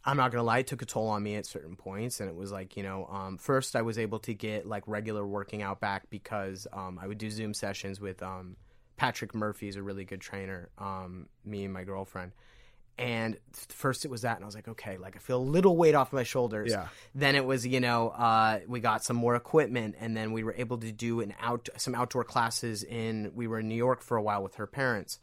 I'm not gonna lie, it took a toll on me at certain points, and it was like you know, um, first I was able to get like regular working out back because um, I would do Zoom sessions with um, Patrick Murphy, is a really good trainer. Um, me and my girlfriend. And first it was that, and I was like, okay, like I feel a little weight off my shoulders. Yeah. Then it was, you know, uh, we got some more equipment, and then we were able to do an out some outdoor classes in. We were in New York for a while with her parents,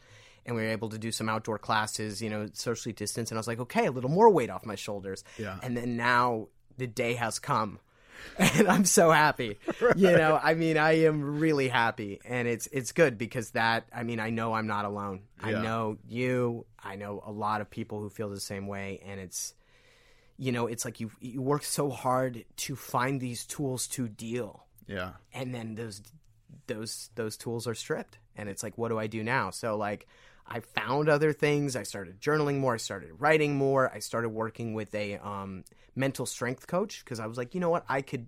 and we were able to do some outdoor classes, you know, socially distanced. And I was like, okay, a little more weight off my shoulders. Yeah. And then now the day has come, <laughs> and I'm so happy. <laughs> You know, I mean, I am really happy, and it's it's good because that. I mean, I know I'm not alone. I know you. I know a lot of people who feel the same way, and it's you know, it's like you you work so hard to find these tools to deal, Yeah. and then those those those tools are stripped, and it's like, what do I do now? So like. I found other things. I started journaling more. I started writing more. I started working with a um, mental strength coach because I was like, you know what, I could.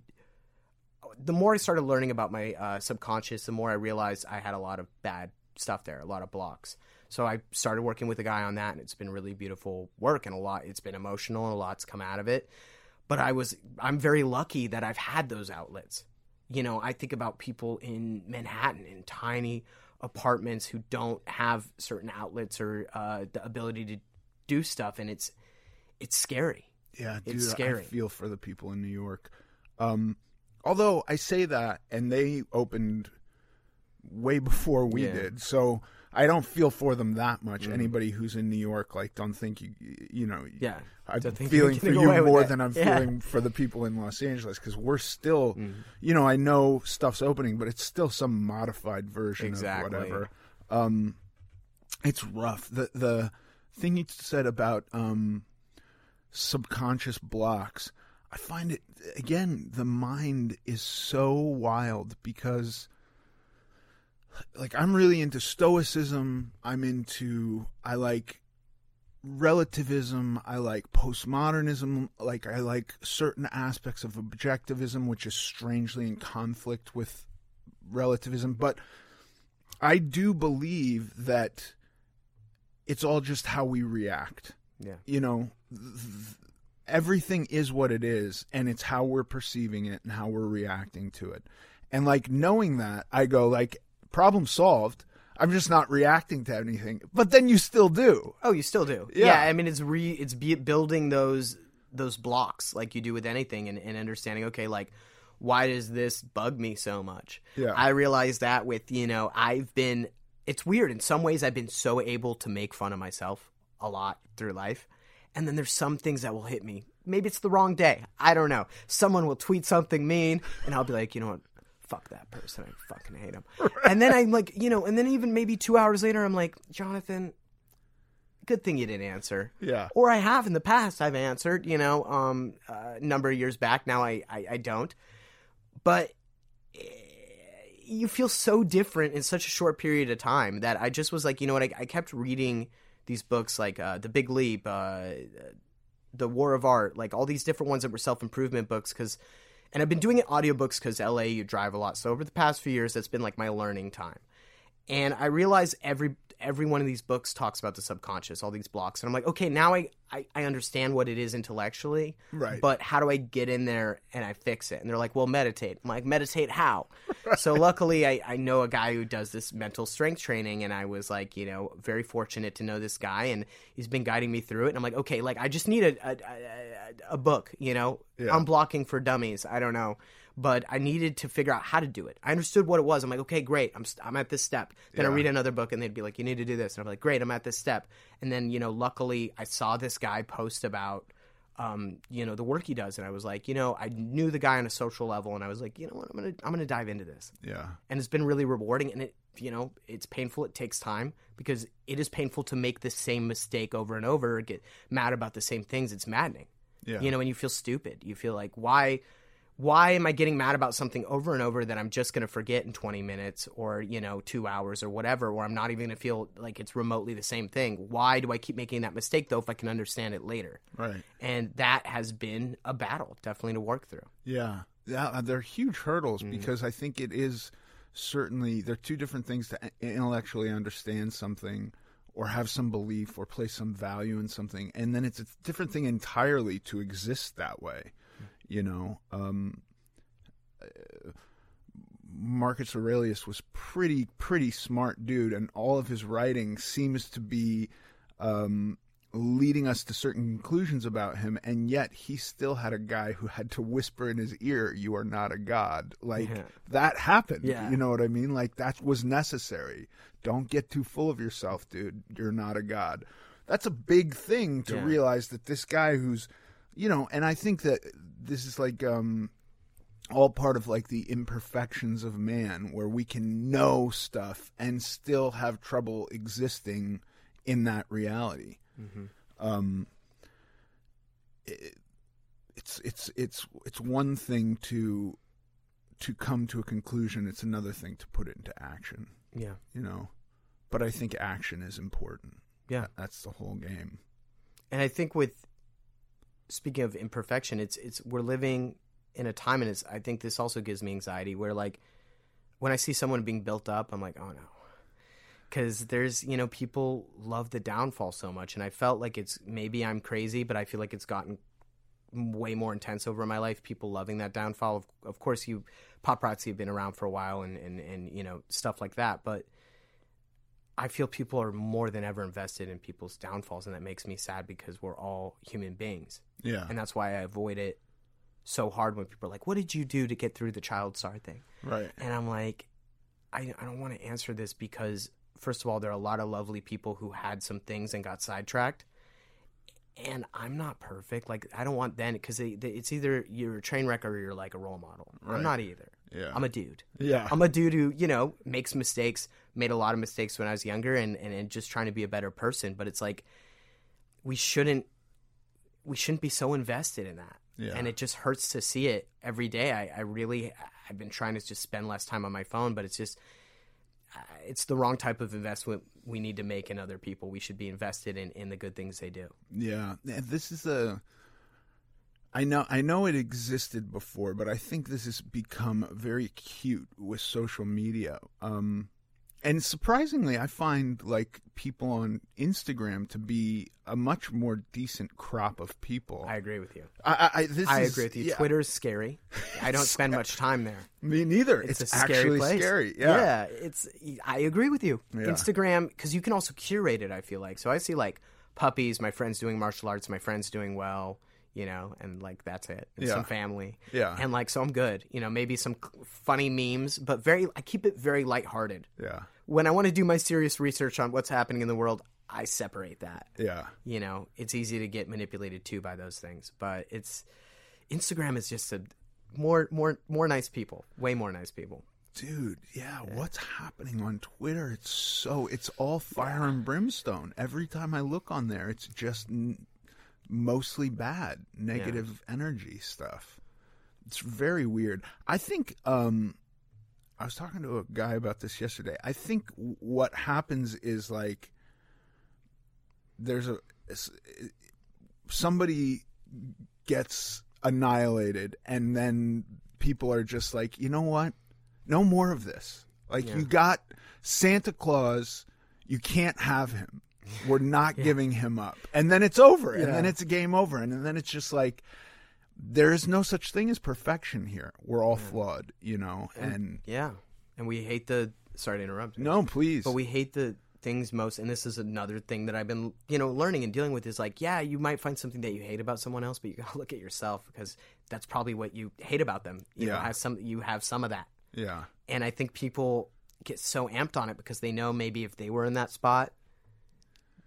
The more I started learning about my uh, subconscious, the more I realized I had a lot of bad stuff there, a lot of blocks. So I started working with a guy on that, and it's been really beautiful work and a lot. It's been emotional and a lot's come out of it. But I was, I'm very lucky that I've had those outlets. You know, I think about people in Manhattan in tiny apartments who don't have certain outlets or uh, the ability to do stuff, and it's it's scary. Yeah, dude, It's scary. I feel for the people in New York. Um, although I say that, and they opened way before we Yeah. did, so I don't feel for them that much. Mhm. Anybody who's in New York, like, don't think you, you know, Yeah, I'm don't think you're feeling for you more than I'm Yeah. feeling for the people in Los Angeles because we're still, Mm-hmm. you know, I know stuff's opening, but it's still some modified version Exactly. of whatever. Um, it's rough. The the thing you said about um, subconscious blocks, I find it again. The mind is so wild because, like, I'm really into stoicism. I'm into. I like relativism. I like postmodernism. Like, I like certain aspects of objectivism, which is strangely in conflict with relativism. But I do believe that it's all just how we react. Yeah. You know, th- th- everything is what it is, and it's how we're perceiving it and how we're reacting to it. And like knowing that, I go like, problem solved. I'm just not reacting to anything. But then you still do. Oh, you still do. Yeah. Yeah, I mean, it's re it's be, building those those blocks like you do with anything, and, and understanding. Okay, like why does this bug me so much? Yeah. I realized that with, you know, I've been, it's weird. In some ways, I've been so able to make fun of myself a lot through life. And then there's some things that will hit me. Maybe it's the wrong day. I don't know. Someone will tweet something mean, and I'll be like, you know what? Fuck that person. I fucking hate him. <laughs> And then I'm like, you know, and then even maybe two hours later, I'm like, Jonathan, good thing you didn't answer. Yeah. Or I have in the past. I've answered, you know, um, a number of years back. Now I, I, I don't. But eh, you feel so different in such a short period of time that I just was like, you know what? I, I kept reading these books like uh, The Big Leap, uh, The War of Art, like all these different ones that were self improvement books. Because, and I've been doing it audiobooks because LA, you drive a lot. So over the past few years, that's been like my learning time. And I realize every every one of these books talks about the subconscious, all these blocks. And I'm like, okay, now I, I, I understand what it is intellectually. Right. But how do I get in there and I fix it? And they're like, well, meditate. I'm like, meditate how? So luckily, I, I know a guy who does this mental strength training. And I was like, you know, very fortunate to know this guy. And he's been guiding me through it. And I'm like, okay, like I just need a, a, a, a book, you know, Yeah. unblocking for dummies. I don't know. But I needed to figure out how to do it. I understood what it was. I'm like, okay, great. I'm, st- I'm at this step. Then I read another book and they'd be like, you need to do this. And I'm like, great, I'm at this step. And then, you know, luckily I saw this guy post about, um, you know, the work he does. And I was like, you know, I knew the guy on a social level and I was like, you know what, I'm going to, I'm going to dive into this. Yeah. And it's been really rewarding. And it, you know, it's painful. It takes time because it is painful to make the same mistake over and over, get mad about the same things. It's maddening. Yeah. You know, and you feel stupid. You feel like, why, why am I getting mad about something over and over that I'm just going to forget in 20 minutes or, you know, two hours or whatever, or I'm not even going to feel like it's remotely the same thing? Why do I keep making that mistake, though, if I can understand it later? Right. And that has been a battle, definitely to work through. Yeah, yeah, they're huge hurdles Mm. because I think it is certainly they're two different things to intellectually understand something or have some belief or place some value in something, and then it's a different thing entirely to exist that way. You know, um, Marcus Aurelius was pretty pretty smart dude, and all of his writing seems to be um, leading us to certain conclusions about him, and yet he still had a guy who had to whisper in his ear, "You are not a god." Like Yeah. that happened. Yeah. You know what I mean? Like that was necessary. Don't get too full of yourself, dude. You're not a god. That's a big thing to Yeah. realize that this guy who's, you know, and I think that this is like um all part of like the imperfections of man where we can know stuff and still have trouble existing in that reality. Um it, it's it's it's it's one thing to to come to a conclusion it's another thing to put it into action. Yeah. you know? But i think action is important. Yeah. that's the whole game. And I think with speaking of imperfection, it's it's we're living in a time, and it's I think this also gives me anxiety. Where like when I see someone being built up, I'm like, oh no, because there's you know people love the downfall so much, and I felt like it's maybe I'm crazy, but I feel like it's gotten way more intense over my life. People loving that downfall. Of, of course, you paparazzi have been around for a while, and and and you know stuff like that, but. I feel people are more than ever invested in people's downfalls, and that makes me sad because we're all human beings. yeah And that's why I avoid it so hard when people are like, What did you do to get through the child star thing? right And I'm like, I, I don't want to answer this because, first of all, there are a lot of lovely people who had some things and got sidetracked. And I'm not perfect. Like, I don't want then, because it's either you're a train wreck or you're like a role model. Right. I'm not either. Yeah. I'm a dude. yeah I'm a dude who, you know, makes mistakes, made a lot of mistakes when I was younger and, and, and just trying to be a better person. But it's like we shouldn't we shouldn't be so invested in that. Yeah. And it just hurts to see it every day. I, I really I've been trying to just spend less time on my phone, but it's just uh, it's the wrong type of investment we need to make in other people. We should be invested in, in the good things they do. Yeah, and this is a. I know, I know it existed before, but I think this has become very acute with social media. Um, and surprisingly, I find like people on Instagram to be a much more decent crop of people. I agree with you. I, I, I, is- agree with you. yeah, Twitter's scary. I don't spend much <laughs> time there. Me neither. It's, It's, a scary actually place. scary. Yeah. it's. I agree with you. Yeah. Instagram because you can also curate it. I feel like so. I see like puppies, my friends doing martial arts, my friends doing well. You know, and like that's it. And Yeah. Some family. Yeah. And like so I'm good. You know, maybe some funny memes, but very I keep it very lighthearted. Yeah. When I want to do my serious research on what's happening in the world, I separate that. Yeah. You know, it's easy to get manipulated too by those things, but it's Instagram is just a more more more nice people, way more nice people. Dude, yeah, what's happening on Twitter? It's so it's all fire and brimstone. Every time I look on there, it's just mostly bad, negative energy stuff. It's very weird. I think um I was talking to a guy about this yesterday. I think what happens is like there's a somebody gets annihilated and then people are just like, "You know what? No more of this." Like Yeah. you got Santa Claus, you can't have him. We're not giving him up. And then it's over. And then it's a game over. And then it's just like there is no such thing as perfection here. We're all flawed, you know. And, Yeah, and we hate the. Sorry to interrupt. no, please. But we hate the things most, and this is another thing that I've been, you know, learning and dealing with is like, yeah, you might find something that you hate about someone else, but you <laughs> gotta look at yourself because that's probably what you hate about them. You know, Yeah. has some, you have some of that, yeah. and I think people get so amped on it because they know maybe if they were in that spot,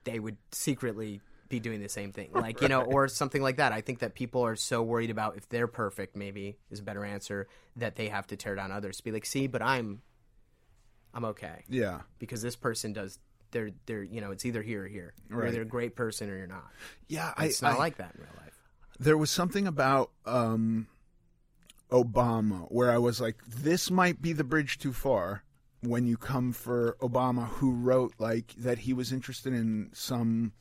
they would secretly be doing the same thing, like you know, or something like that. I think that people are so worried about if they're perfect, maybe is a better answer that they have to tear down others. Be like, see, but I'm, I'm okay Yeah. because this person does they're they're you know it's either here or here Right. either a great person or you're not Yeah, I, it's not I- like that in real life there was something about um, Obama where I was like, this might be the bridge too far when you come for Obama, who wrote like that he was interested in some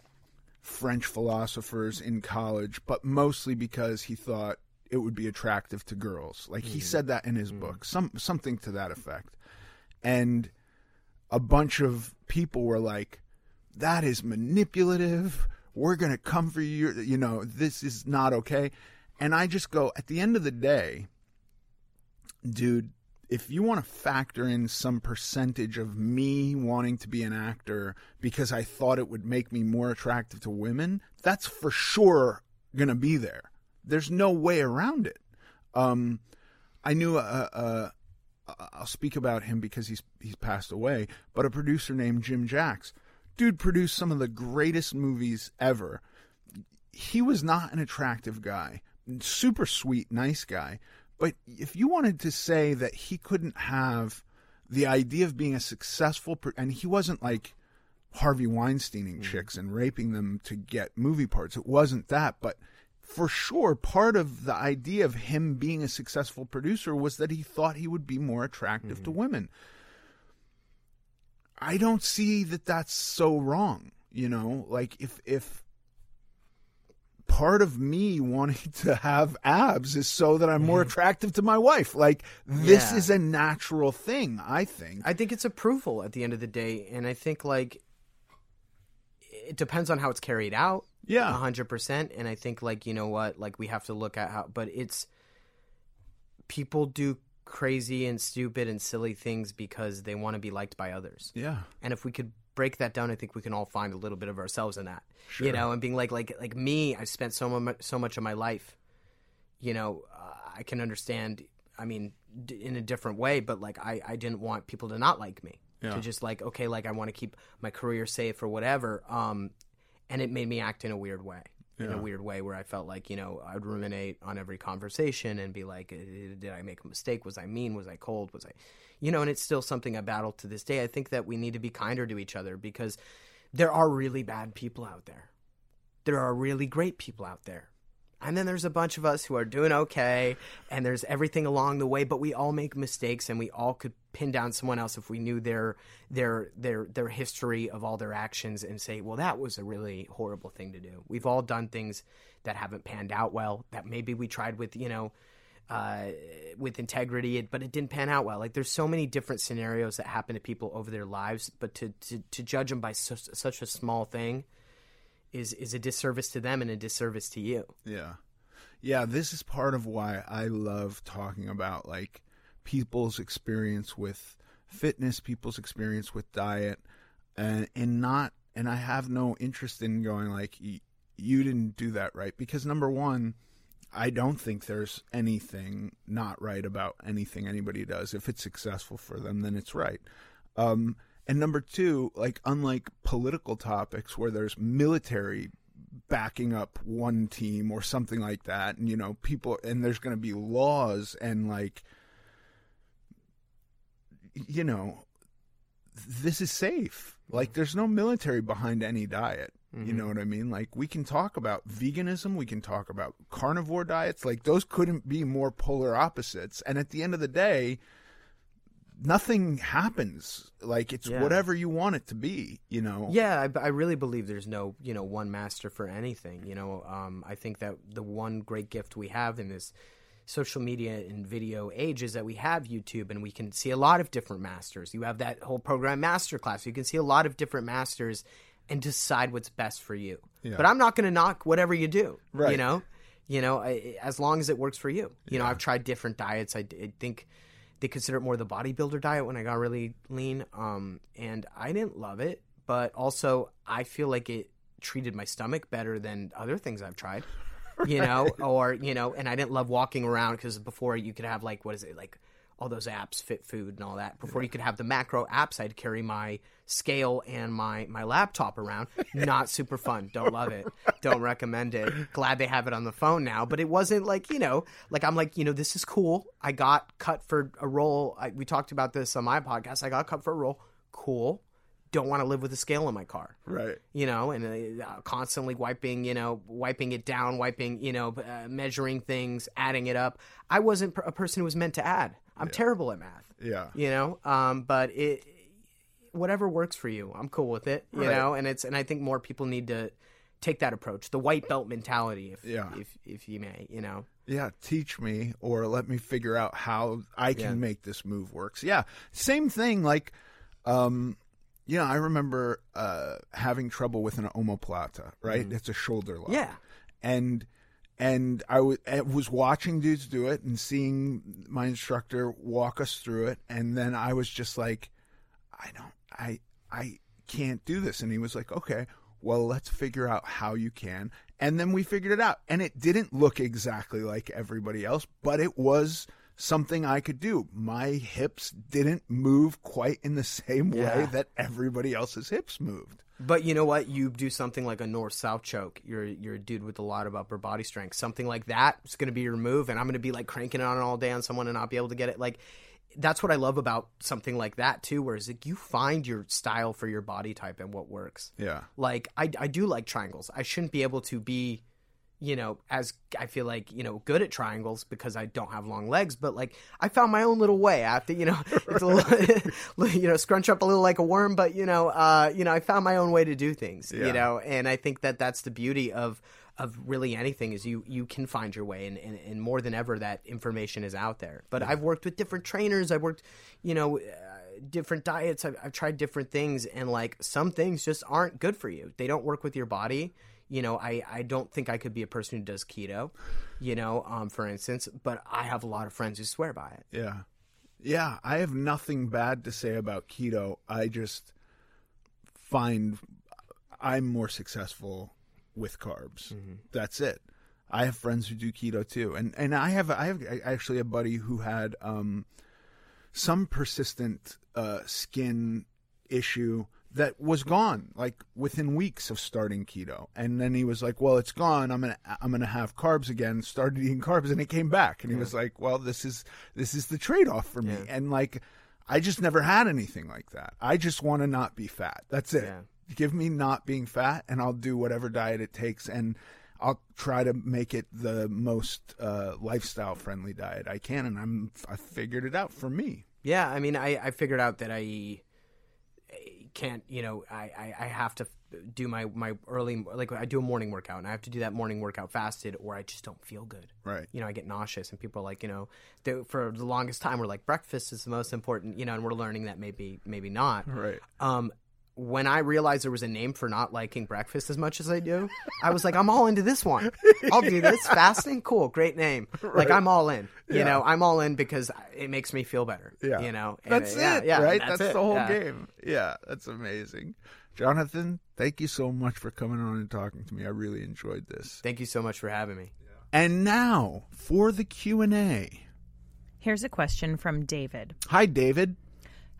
French philosophers in college, but mostly because he thought it would be attractive to girls. Like he hmm. said that in his hmm. book, some something to that effect. And a bunch of people were like, that is manipulative. We're going to come for you. You know, this is not okay. And I just go, at the end of the day, dude, if you want to factor in some percentage of me wanting to be an actor because I thought it would make me more attractive to women, that's for sure going to be there. There's no way around it. Um, I knew a, a, I'll speak about him because he's he's passed away, but a producer named Jim Jacks. Dude produced some of the greatest movies ever. He was not an attractive guy, super sweet, nice guy. But if you wanted to say that he couldn't have the idea of being a successful, and he wasn't like Harvey Weinsteining mm-hmm. chicks and raping them to get movie parts. It wasn't that, but for sure, part of the idea of him being a successful producer was that he thought he would be more attractive to mm-hmm. women. I don't see that that's so wrong. You know, like if if part of me wanting <laughs> to have abs is so that I'm more attractive to my wife, like this Yeah. is a natural thing. I think. i think it's approval at the end of the day and i think like it depends on how it's carried out Yeah. a hundred percent and i think like you know what like we have to look at how but it's people do crazy and stupid and silly things because they want to be liked by others yeah. and if we could break that down i think we can all find a little bit of ourselves in that you know and being like like like me i spent so much so much of my life you know uh, i can understand i mean d- in a different way but like i i didn't want people to not like me. Yeah. to just like okay like i want to keep my career safe or whatever um and it made me act in a weird way in a weird way where i felt like you know i'd ruminate on every conversation and be like "Eh, did i make a mistake? Was i mean? Was i cold? Was i you know and it's still something i battle to this day. I think that we need to be kinder to each other because there are really bad people out there. There are really great people out there and then there's a bunch of us who are doing okay and there's everything along the way but we all make mistakes and we all could pin down someone else if we knew their their their their history of all their actions and say well that was a really horrible thing to do we've all done things that haven't panned out well that maybe we tried with you know uh, with integrity, but it didn't pan out well. Like there's so many different scenarios that happen to people over their lives, but to to, to judge them by such, such a small thing is is a disservice to them and a disservice to you. Yeah. Yeah, this is part of why I love talking about like people's experience with fitness, people's experience with diet and and not and I have no interest in going like you didn't do that right because number one, I don't think there's anything not right about anything anybody does. If it's successful for them, then it's right. Um, and number two, like unlike political topics where there's military backing up one team or something like that, and you know people, and there's going to be laws and like, you know, this is safe. Like there's no military behind any diet. You mm-hmm. know what I mean? Like we can talk about veganism, we can talk about carnivore diets. Like those couldn't be more polar opposites. And at the end of the day, nothing happens. Like it's Yeah. whatever you want it to be, you know. Yeah, I, I really believe there's no, you know, one master for anything. You know, um, I think that the one great gift we have in this social media and video age is that we have YouTube and we can see a lot of different masters. You have that whole program masterclass. You can see a lot of different masters and decide what's best for you. Yeah. But I'm not going to knock whatever you do. right. You know, you know, I, as long as it works for you. You know, I've tried different diets. I, I think they consider it more the bodybuilder diet when I got really lean. Um, and I didn't love it, but also I feel like it treated my stomach better than other things I've tried. You <laughs> know, or you know, and I didn't love walking around because before you could have like what is it like all those apps, Fit Food and all that. Before you could have the macro apps, I'd carry my scale and my my laptop around. <laughs> Not super fun. Don't love it. Don't recommend it. Glad they have it on the phone now, but it wasn't like you know, like I'm like you know, this is cool. I got cut for a role. I, we talked about this on my podcast. I got cut for a role. Cool. Don't want to live with a scale in my car Right. you know, and uh, constantly wiping, you know, wiping it down, wiping, you know, uh, measuring things, adding it up. I wasn't a person who was meant to add. I'm terrible at math, Yeah. you know, um, but it, whatever works for you, I'm cool with it, you Right. know, and it's, and I think more people need to take that approach, the white belt mentality, if, Yeah. if, if you may, you know. Yeah, teach me or let me figure out how I can Yeah. make this move works. Yeah, same thing. Like, um, you know, I remember uh, having trouble with an omoplata. Right, it's a shoulder lock. Mm-hmm. Yeah. and and I was watching dudes do it and seeing my instructor walk us through it, and then I was just like, I don't, I, I can't do this. And he was like, okay, well, let's figure out how you can. And then we figured it out. And it didn't look exactly like everybody else, but it was something I could do. My hips didn't move quite in the <laughs> same way that everybody else's hips moved. But you know what? You do something like a north south choke. You're you're a dude with a lot of upper body strength. Something like that is going to be your move, and I'm going to be like cranking it on all day on someone and not be able to get it. Like that's what I love about something like that too. Whereas like you find your style for your body type and what works. Yeah. Like I I do like triangles. I shouldn't be able to be you know, as I feel like, you know, good at triangles because I don't have long legs, but like I found my own little way. I have to, you know, <laughs> it's a <laughs> little, <laughs> you know, scrunch up a little like a worm, but you know, uh, you know, I found my own way to do things, Yeah. you know, and I think that that's the beauty of, of really anything is you, you can find your way and, and, and more than ever that information is out there. But I've worked with different trainers. I've worked, you know, uh, different diets. I've, I've tried different things and like some things just aren't good for you. They don't work with your body you know I, I don't think i could be a person who does keto you know um, for instance but i have a lot of friends who swear by it Yeah. Yeah, I have nothing bad to say about keto. I just find I'm more successful with carbs. That's it. I have friends who do keto too. And and I have I have actually a buddy who had um some persistent uh skin issue that was gone like within weeks of starting keto. And then he was like well it's gone. I'm gonna i'm gonna have carbs again. Started eating carbs and it came back. And he was like well this is this is the trade-off for me. And like i just never had anything like that. I just want to not be fat. That's it. Yeah. give me not being fat and i'll do whatever diet it takes and i'll try to make it the most uh, lifestyle friendly diet i can and i'm i figured it out for me. Yeah i mean i, I figured out that I can't you know I, I, I have to do my, my early like i do a morning workout and i have to do that morning workout fasted or i just don't feel good right you know, I get nauseous, and people are like, you know, they, for the longest time, we're like, breakfast is the most important, you know, and we're learning that maybe, maybe not. Right. Um, when I realized there was a name for not liking breakfast as much as I do, I was like, I'm all into this one. I'll do this <laughs> fasting. Cool, great name. Like I'm all in. You Yeah. know, I'm all in because it makes me feel better. Yeah. You know, And, That's uh, yeah, it, yeah, right? That's, That's, it. the whole Yeah. game. Yeah, that's amazing. Jonathan, thank you so much for coming on and talking to me. I really enjoyed this. Thank you so much for having me. And now for the Q&A. Here's a question from David. Hi David.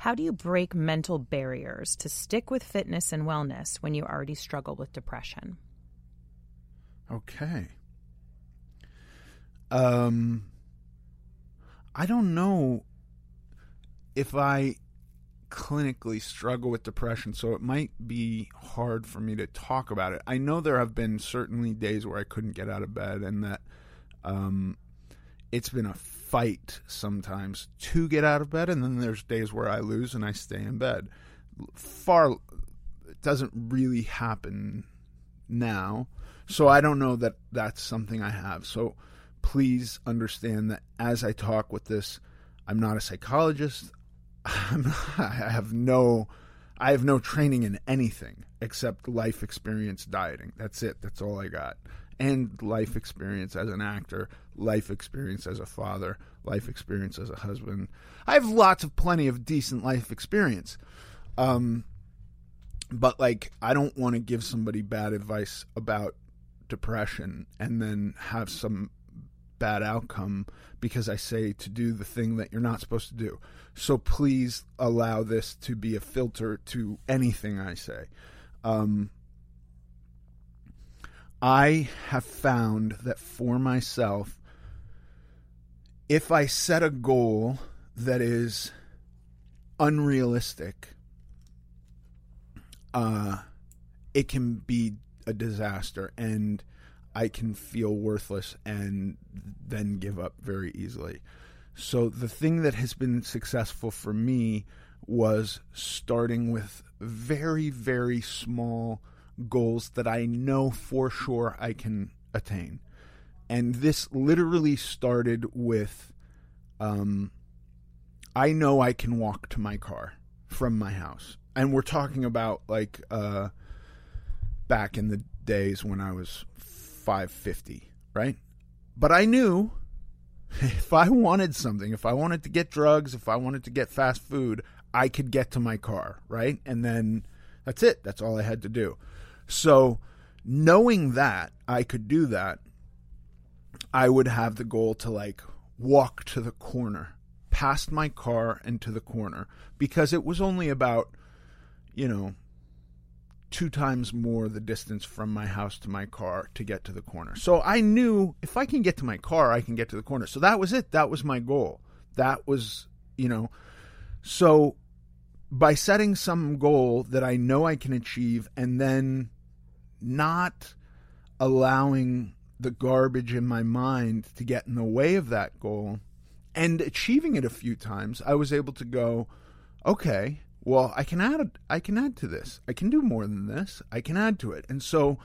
How do you break mental barriers to stick with fitness and wellness when you already struggle with depression? Okay. Um I don't know if I clinically struggle with depression, so it might be hard for me to talk about it. I know there have been certainly days where I couldn't get out of bed, and that um, it's been a fight sometimes to get out of bed, and then there's days where I lose and I stay in bed. Far, it doesn't really happen now, so I don't know that that's something I have. So please understand that as I talk with this, I'm not a psychologist. <laughs> I'm, I have no I have no training in anything except life experience dieting. That's it. That's all I got. And life experience as an actor, life experience as a father, life experience as a husband. I have lots of plenty of decent life experience. Um but like I don't want to give somebody bad advice about depression and then have some bad outcome because I say to do the thing that you're not supposed to do. So please allow this to be a filter to anything I say. Um, I have found that for myself, if I set a goal that is unrealistic, uh, it can be a disaster. And I can feel worthless and then give up very easily. So the thing that has been successful for me was starting with very, very small goals that I know for sure I can attain. And this literally started with um, I know I can walk to my car from my house. And we're talking about like uh, back in the days when I was 550, right? But I knew <laughs> if I wanted something, if I wanted to get drugs, if I wanted to get fast food, I could get to my car, right? And then that's it. That's all I had to do. So, knowing that I could do that, I would have the goal to like walk to the corner, past my car and to the corner, because it was only about, you know, two times more the distance from my house to my car to get to the corner. So I knew if I can get to my car, I can get to the corner. So that was it. That was my goal. That was, you know, so by setting some goal that I know I can achieve and then not allowing the garbage in my mind to get in the way of that goal and achieving it a few times, I was able to go, okay, well, I can add I can add to this. I can do more than this. I can add to it. And so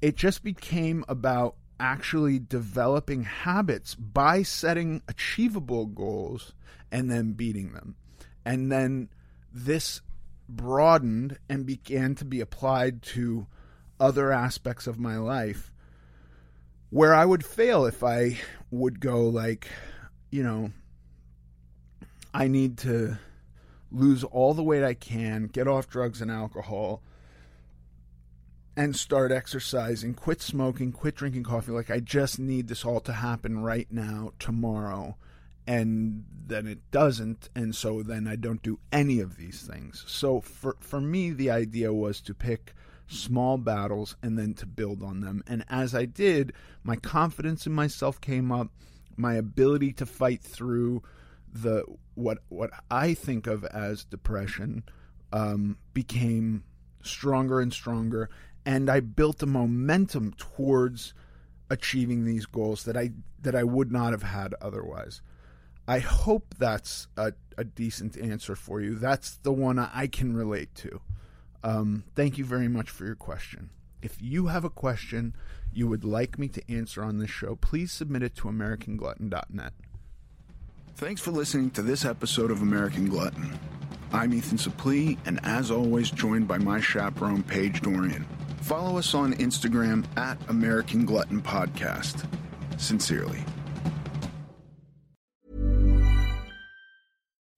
it just became about actually developing habits by setting achievable goals and then beating them. And then this broadened and began to be applied to other aspects of my life where I would fail if I would go like, you know, I need to lose all the weight I can, get off drugs and alcohol, and start exercising, quit smoking, quit drinking coffee. Like, I just need this all to happen right now, tomorrow. And then it doesn't. And so then I don't do any of these things. So for, for me, the idea was to pick small battles and then to build on them. And as I did, my confidence in myself came up, my ability to fight through the what what I think of as depression um, became stronger and stronger, and I built a momentum towards achieving these goals that I that I would not have had otherwise. I hope that's a, a decent answer for you. That's the one I can relate to. Um, thank you very much for your question. If you have a question you would like me to answer on this show, please submit it to AmericanGlutton.net. Thanks for listening to this episode of American Glutton. I'm Ethan Suplee, and as always, joined by my chaperone, Paige Dorian. Follow us on Instagram at American Glutton Podcast. Sincerely.